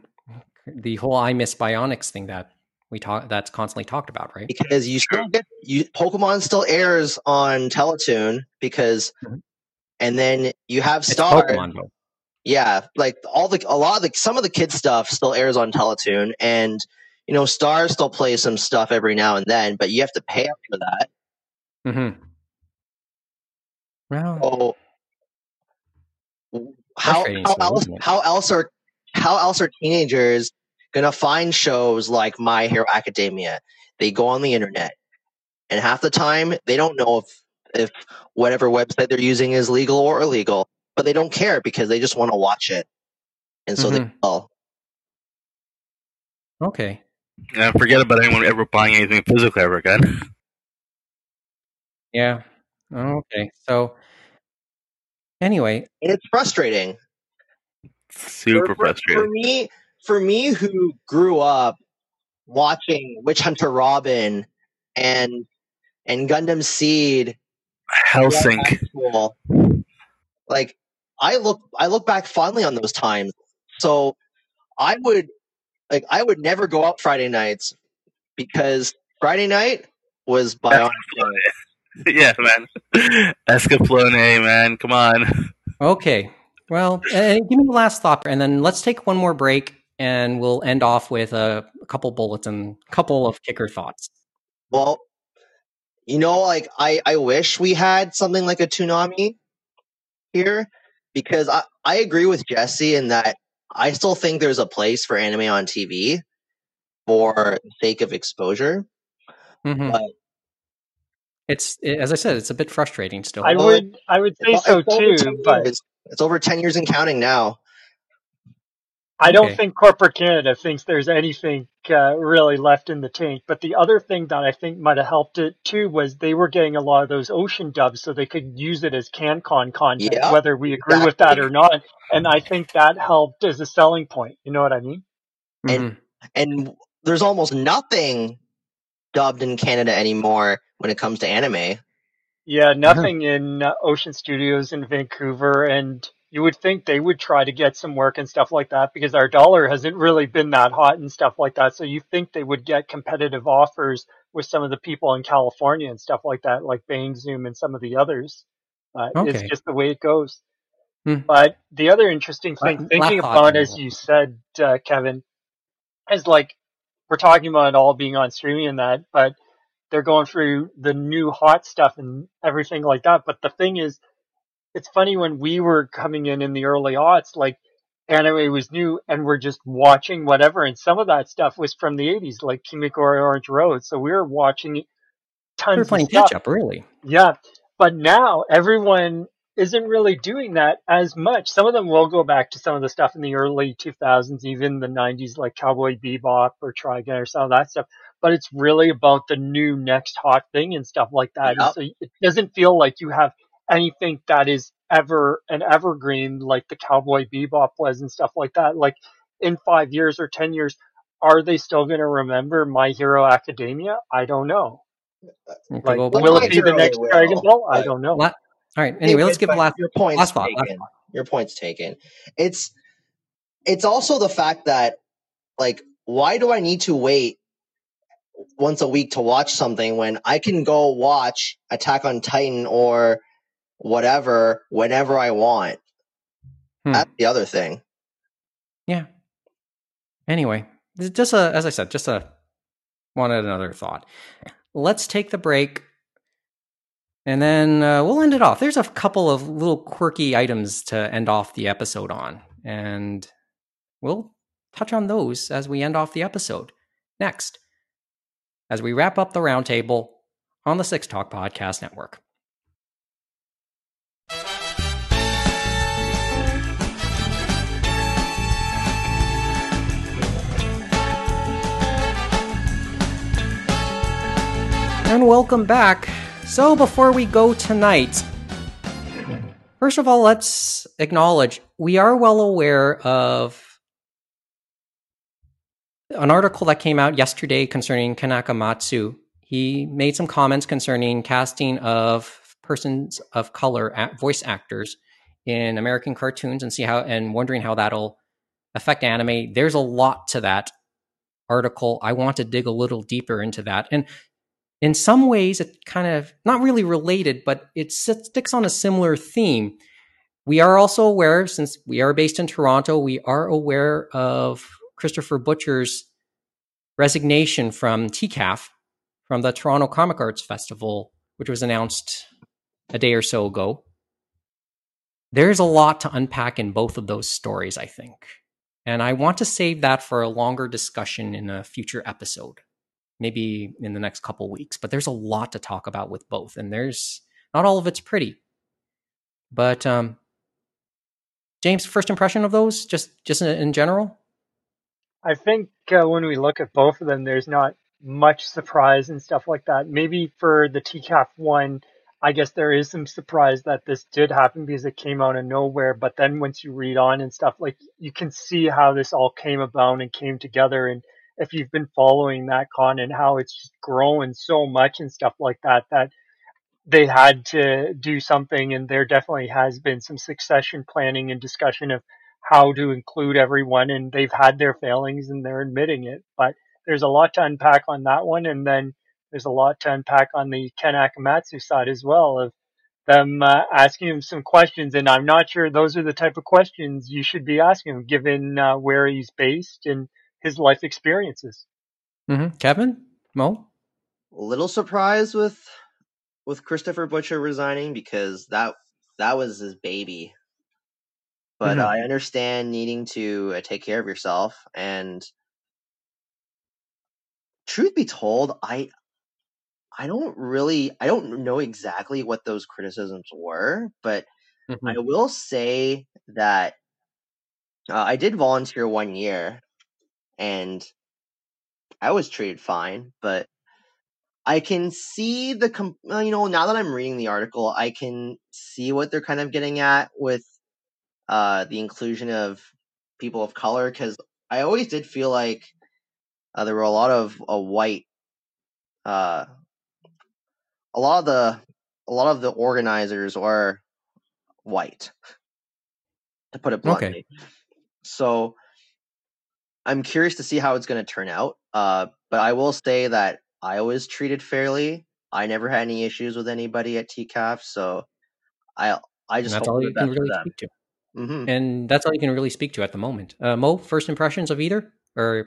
The whole I Miss Bionix thing that we talk that's constantly talked about, right? because you still get you Pokemon still airs on Teletoon because Mhm. and then you have It's Star Pokemon though. Yeah like all the a lot of the some of the kids stuff still airs on Teletoon and you know Star still plays some stuff every now and then but you have to pay up for that. Hmm Well, so how how else how else are how else are teenagers gonna find shows like My Hero Academia? They go on the internet and half the time they don't know if if whatever website they're using is legal or illegal but they don't care because they just want to watch it and so they Mhm. will okay. And forget about anyone ever buying anything physical ever again. Yeah. Okay. So anyway, and it's frustrating Super for, for- frustrating. for me for me who grew up watching witch hunter robin and and gundam seed Hellsing. Cool. Like I look I look back fondly on those times. So I would like I would never go out Friday nights because Friday night was bionic. yeah, man. Escaflowne, man. Come on. okay. Well, uh, give me the last thought, and then let's take one more break, and we'll end off with a, a couple bullets and a couple of kicker thoughts. Well, you know, like I, I wish we had something like a Toonami here because I, I agree with Jesse in that I still think there's a place for anime on TV for the sake of exposure. hmm But- It's it, as I said, it's a bit frustrating still. I would I would say It's, so it's too, but years. It's over 10 years and counting now. I don't Okay. think corporate Canada thinks there's anything uh, really left in the tank. But the other thing that I think might have helped it too was they were getting a lot of those ocean dubs, so they could use it as CanCon content, Yeah, whether we agree with that or not. And I think that helped as a selling point. You know what I mean? Mhm. And there's almost nothing dubbed in Canada anymore when it comes to anime. Yeah, nothing in uh, Ocean Studios in Vancouver, and you would think they would try to get some work and stuff like that because our dollar hasn't really been that hot and stuff like that. So you think they would get competitive offers with some of the people in California and stuff like that, like Bang Zoom and some of the others. Uh, It's just the way it goes. Hmm. But the other interesting thing, thinking about, as you said, uh, Kevin, is like we're talking about it all being on streaming and that, but they're going through the new hot stuff and everything like that. But the thing is, it's funny when we were coming in in the early aughts, like anime was new and we're just watching whatever. And some of that stuff was from the 80s, like Kimagure Orange Road. So we were watching tons We're of playing stuff. catch up, really. Yeah. But now everyone isn't really doing that as much. Some of them will go back to some of the stuff in the early 2000s, even the 90s, like Cowboy Bebop or Trigun or some of that stuff. But it's really about the new next hot thing and stuff like that. Yep. so it doesn't feel like you have anything that is ever an evergreen like the Cowboy Bebop was and stuff like that. Like in five years or 10 years, are they still going to remember My Hero Academia? I don't know. Like, well, Well, will I it be the next will, Dragon Ball? I don't know. La- all right. Anyway, let's give but the last your point's last thought. Last taken. Your point's taken. It's it's also the fact that like why do I need to wait once a week to watch something when I can go watch Attack on Titan or whatever whenever I want? Hmm. That's the other thing. Yeah. Anyway, just a, as I said, just a wanted another thought. Let's take the break, and then uh, we'll end it off. There's a couple of little quirky items to end off the episode on, and we'll touch on those as we end off the episode next, as we wrap up the roundtable on the Six Talk Podcast Network. And welcome back. So, before we go tonight, first of all, let's acknowledge we are well aware of an article that came out yesterday concerning Ken Akamatsu. He made some comments concerning casting of persons of color voice actors in American cartoons and see how and wondering how that'll affect anime. There's a lot to that article. I want to dig a little deeper into that. And in some ways it kind of not really related but it sticks on a similar theme. We are also aware since we are based in toronto we are aware of christopher butcher's resignation from tcaf from the toronto comic arts festival which was announced a day or so ago. There's a lot to unpack in both of those stories i think. And i want to save that for a longer discussion in a future episode maybe in the next couple weeks. But there's a lot to talk about with both, and there's not all of it's pretty. But um, James, first impression of those, just just in, general. I think uh, when we look at both of them, there's not much surprise and stuff like that. Maybe for the TCAF one, I guess there is some surprise that this did happen because it came out of nowhere. But then once you read on and stuff, like you can see how this all came about and came together. And if you've been following that con and how it's just growing so much and stuff like that, that they had to do something. And there definitely has been some succession planning and discussion of how to include everyone. And they've had their failings and they're admitting it. But there's a lot to unpack on that one. And then there's a lot to unpack on the Ken Akamatsu side as well of them uh, asking him some questions. And I'm not sure those are the type of questions you should be asking him given uh, where he's based and his life experiences. Mm-hmm. Kevin, Mo, A little surprised with with Christopher Butcher resigning because that that was his baby. But Mhm. I understand needing to uh, take care of yourself and truth be told, I I don't really I don't know exactly what those criticisms were, but Mm-hmm. I will say that uh, I did volunteer one year and I was treated fine, but I can see the com- uh, you know now that I'm reading the article, I can see what they're kind of getting at with uh the inclusion of people of color cuz I always did feel like uh, there were a lot of a white uh a lot of the a lot of the organizers were white. to put it bluntly. So I'm curious to see how it's going to turn out. Uh, but I will say that I was treated fairly. I never had any issues with anybody at TCAF, so I I And just that's hope all you can really them. speak to. hmm And that's all you can really speak to at the moment. Uh, Mo, first impressions of either, or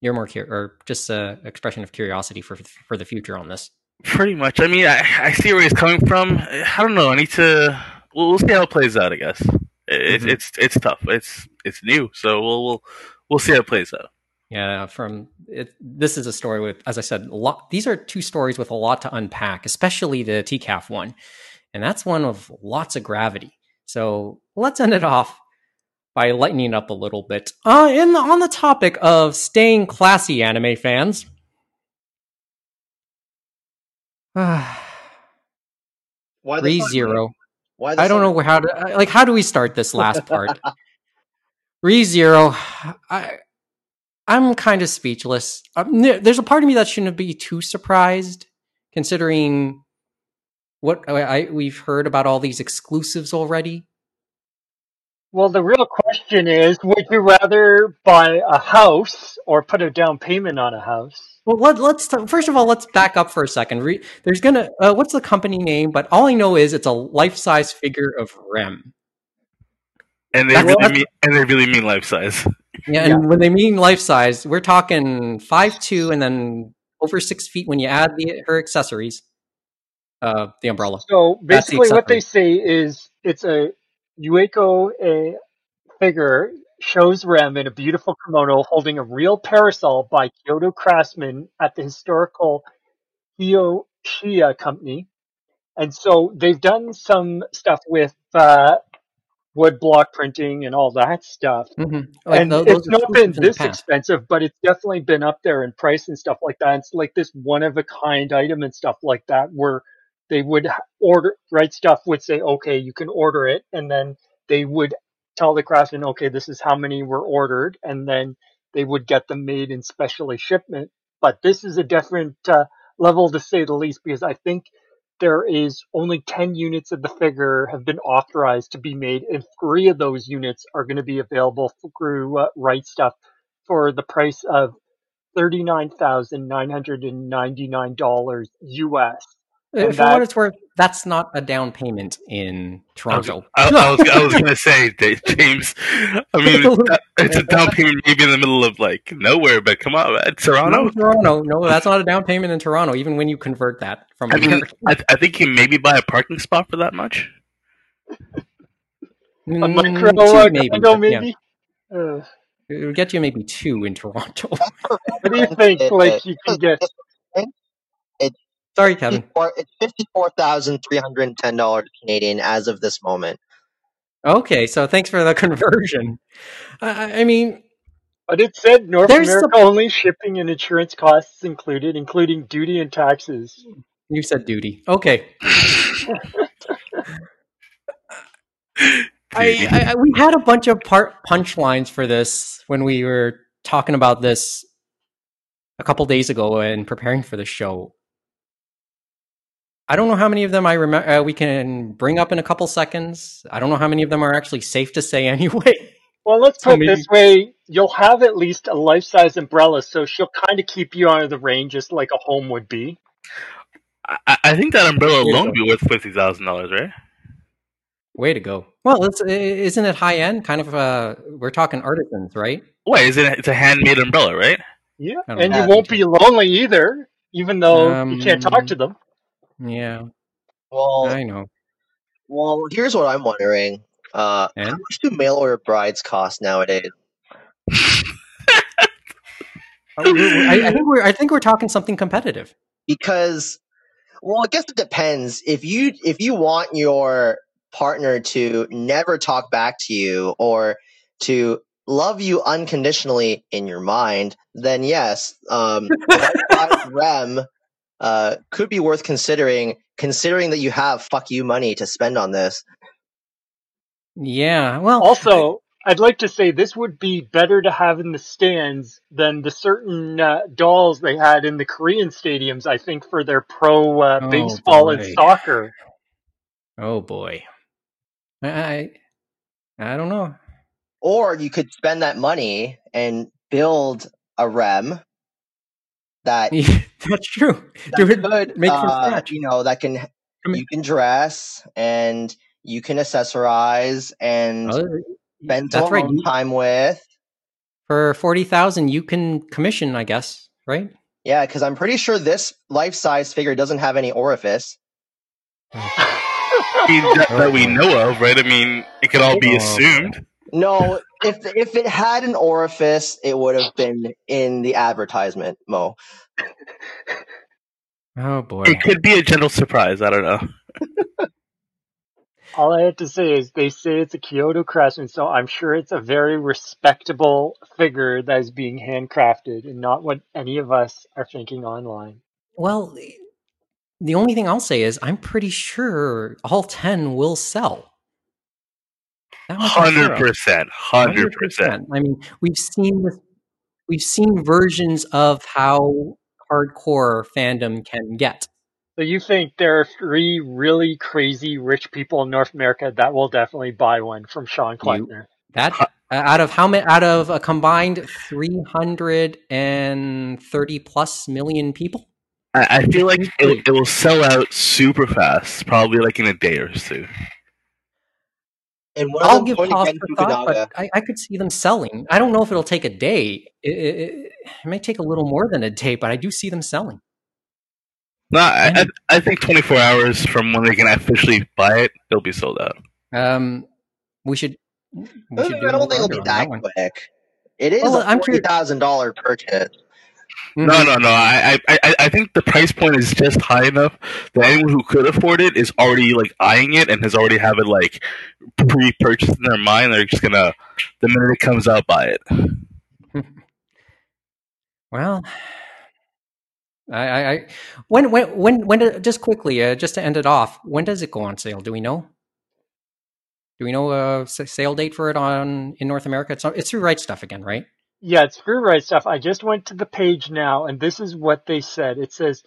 you're more cur- or just a expression of curiosity for for the future on this. Pretty much. I mean, I, I see where he's coming from. I don't know. I need to. We'll, we'll see how it plays out. I guess it's Mhm. it's it's tough. It's it's new, so we'll we'll we'll see how it plays out. Yeah, from it, this is a story with, as I said, a lot. These are two stories with a lot to unpack, especially the TCAF one, and that's one of lots of gravity. So let's end it off by lightening up a little bit. Uh, in the, on the topic of staying classy, anime fans. Why the Three. Why the I don't know how to like. How do we start this last part? Three zero. I I'm kind of speechless. Um, there- there's a part of me that shouldn't be too surprised, considering what I, I we've heard about all these exclusives already. Well, the real question is, would you rather buy a house or put a down payment on a house? Well, let, let's t- first of all let's back up for a second. Re- there's gonna uh, what's the company name? But all I know is it's a life size figure of Rem. And they That's- really mean and they really mean life size. Yeah, and when they mean life size, we're talking five two, and then over six feet when you add the her accessories. Uh, the umbrella. So That's the basically, what they say is it's a Yueko a figure shows Rem in a beautiful kimono holding a real parasol by Kyoto craftsmen at the historical Hiyoshiya company. And so they've done some stuff with uh, wood block printing and all that stuff. hmm Like and tho- it's those not been exclusives in the this expensive, but it's definitely been up there in price and stuff like that. It's like this one of a kind item and stuff like that, where they would order, Right Stuf would say, okay, you can order it, and then they would tell the craftsman, okay, this is how many were ordered, and then they would get them made in specially shipment. But this is a different uh, level to say the least, because I think there is only 10 units of the figure have been authorized to be made, and three of those units are going to be available through uh, Right Stuf for the price of $39,999 US. And For what that- it's worth, that's not a down payment in I was, Toronto. I, I was I was gonna say James. I mean, it's, it's a down payment maybe in the middle of like nowhere, but come on, man, No, Toronto. Toronto. No, that's not a down payment in Toronto. Even when you convert that from I mean, America. I, I think you maybe buy a parking spot for that much. A Mm, micro two uh, maybe, condo, but yeah. Uh, it would get you maybe two in Toronto. what do you think? It- Like you can get Sorry, Kevin. It's fifty four thousand three hundred and ten dollars Canadian as of this moment. Okay, so thanks for the conversion. I, I- I mean, But it said North There's America only shipping and insurance costs included, including duty and taxes. you said duty. Okay. I, I, I we had a bunch of part punchlines for this when we were talking about this a couple days ago and preparing for the show. I don't know how many of them I remember. Uh, we can bring up in a couple seconds. I don't know how many of them are actually safe to say anyway. Well, let's So put it this way: you'll have at least a life-size umbrella, so she'll kind of keep you out of the rain, just like a home would be. I, I think that umbrella alone would be worth fifty thousand dollars, right? Way to go! Well, it's, isn't it high end? Kind of. Uh, we're talking artisans, right? Wait, is it? It's a handmade umbrella, right? Yeah, and you won't be lonely either, even though you can't talk Um, to them. Yeah, Well, I know. well, here's what I'm wondering. Uh, And how much do mail order brides cost nowadays? Uh, we- we- I, I think we're. I think we're talking something competitive. Because, well, I guess it depends. If you if you want your partner to never talk back to you or to love you unconditionally in your mind, then yes, um, Rem uh, could be worth considering. Considering that you have fuck you money to spend on this. Yeah. Well, Also, I'd like to say this would be better to have in the stands than the certain uh, dolls they had in the Korean stadiums. I think for their pro uh, Oh, baseball and soccer. Oh boy. I, I I don't know. Or you could spend that money and build a REM that, That's true. that Do it. could, make from uh, scratch. you know, that can Come you can dress and you can accessorize and Oh, spend that's some right. time with. For forty thousand, you can commission, I guess, right? Yeah, because I'm pretty sure this life size figure doesn't have any orifice. I mean, that, that we know of, right? I mean, it could all be Oh. assumed. No, if if it had an orifice, it would have been in the advertisement, Mo. Oh boy. It could be a gentle surprise. I don't know. All I have to say is they say it's a Kyoto craftsman, so I'm sure it's a very respectable figure that is being handcrafted and not what any of us are thinking online. Well, the only thing I'll say is I'm pretty sure all ten will sell. That much I'm sure Hundred of. percent. Hundred percent. I mean, we've seen this, we've seen versions of how hardcore fandom can get. So you think there are three really crazy rich people in North America that will definitely buy one from Shawne Kleckner? That uh, out of how many? Out of a combined three hundred and thirty plus million people. I, I feel like it, it will sell out super fast, probably like in a day or two. And one I'll give pause for thought, but I, I could see them selling. I don't know if it'll take a day. It, it, it, it may take a little more than a day, but I do see them selling. No, I, I, I think 24 hours from when they can officially buy it, it'll be sold out. Um, we should. We I should do don't an think it'll be on that one. quick. It is Well, a I'm sure- forty thousand dollar purchase. Mhm. No, no, no. I, I, I- I think the price point is just high enough that anyone who could afford it is already like eyeing it and has already have it like pre-purchased in their mind. They're just gonna the minute it comes out, buy it. Well, I, I, I when, when, when, when, do- just quickly, uh, just to end it off, when does it go on sale? Do we know? Do we know a sale date for it on in North America? It's it's through Right Stuf again, right? Yeah, it's through Right Stuf. I just went to the page now, and this is what they said. It says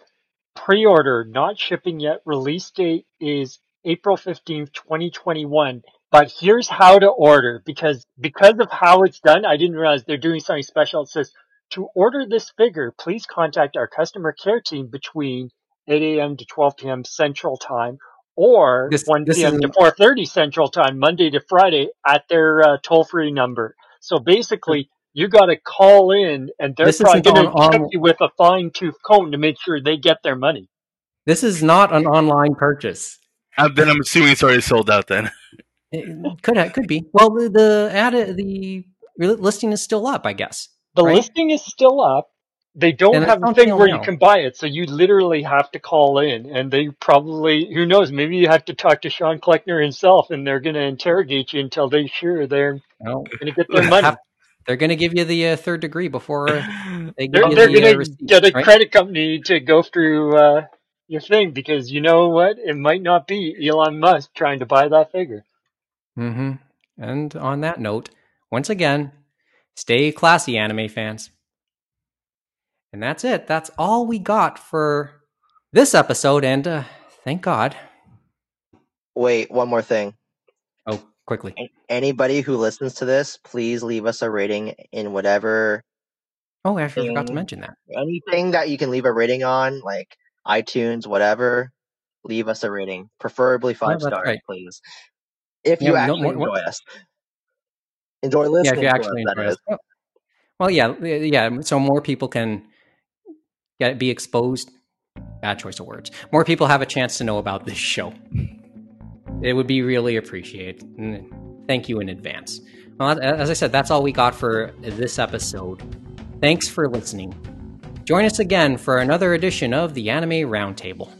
pre-order, not shipping yet. Release date is April 15th, 2021. But here's how to order because because of how it's done, I didn't realize they're doing something special. It says to order this figure, please contact our customer care team between 8 a.m. to 12 p.m. Central Time or This- 1 this p.m. to 4:30 Central Time, Monday to Friday, at their uh, toll-free number. So basically, you got to call in, and they're This probably going to on- check you with a fine-tooth comb to make sure they get their money. This is not an online purchase. Uh, then I'm assuming it's already sold out. Then It could ha- could be. Well, the the ad the listing is still up, I guess. The Right. listing is still up. They don't And have a thing where now. you can buy it, so you literally have to call in, and they probably, who knows, maybe you have to talk to Shawne Kleckner himself, and they're going to interrogate you until they're sure they're Well, going to get their money. have- they're going to give you the uh, third degree before uh, they give They're, you they're the uh, going to receipt, get a right? credit company to go through uh, your thing because you know what? It might not be Elon Musk trying to buy that figure. Mm-hmm. And on that note, once again, stay classy, anime fans. And that's it. That's all we got for this episode. And uh, thank God. Wait, one more thing. Oh, quickly. Anybody who listens to this, please leave us a rating in whatever Oh, I actually forgot to mention that. anything that you can leave a rating on, like iTunes, whatever. Leave us a rating, preferably five that's stars, right. please. If you Yeah, no- actually what- what- enjoy us, enjoy listening. Yeah, if you to actually us, enjoy us. Well- Well, yeah, yeah. So more people can get be exposed. Bad choice of words. More people have a chance to know about this show. It would be really appreciated. Thank you in advance. Well, as I said, that's all we got for this episode. Thanks for listening. Join us again for another edition of the Anime Roundtable.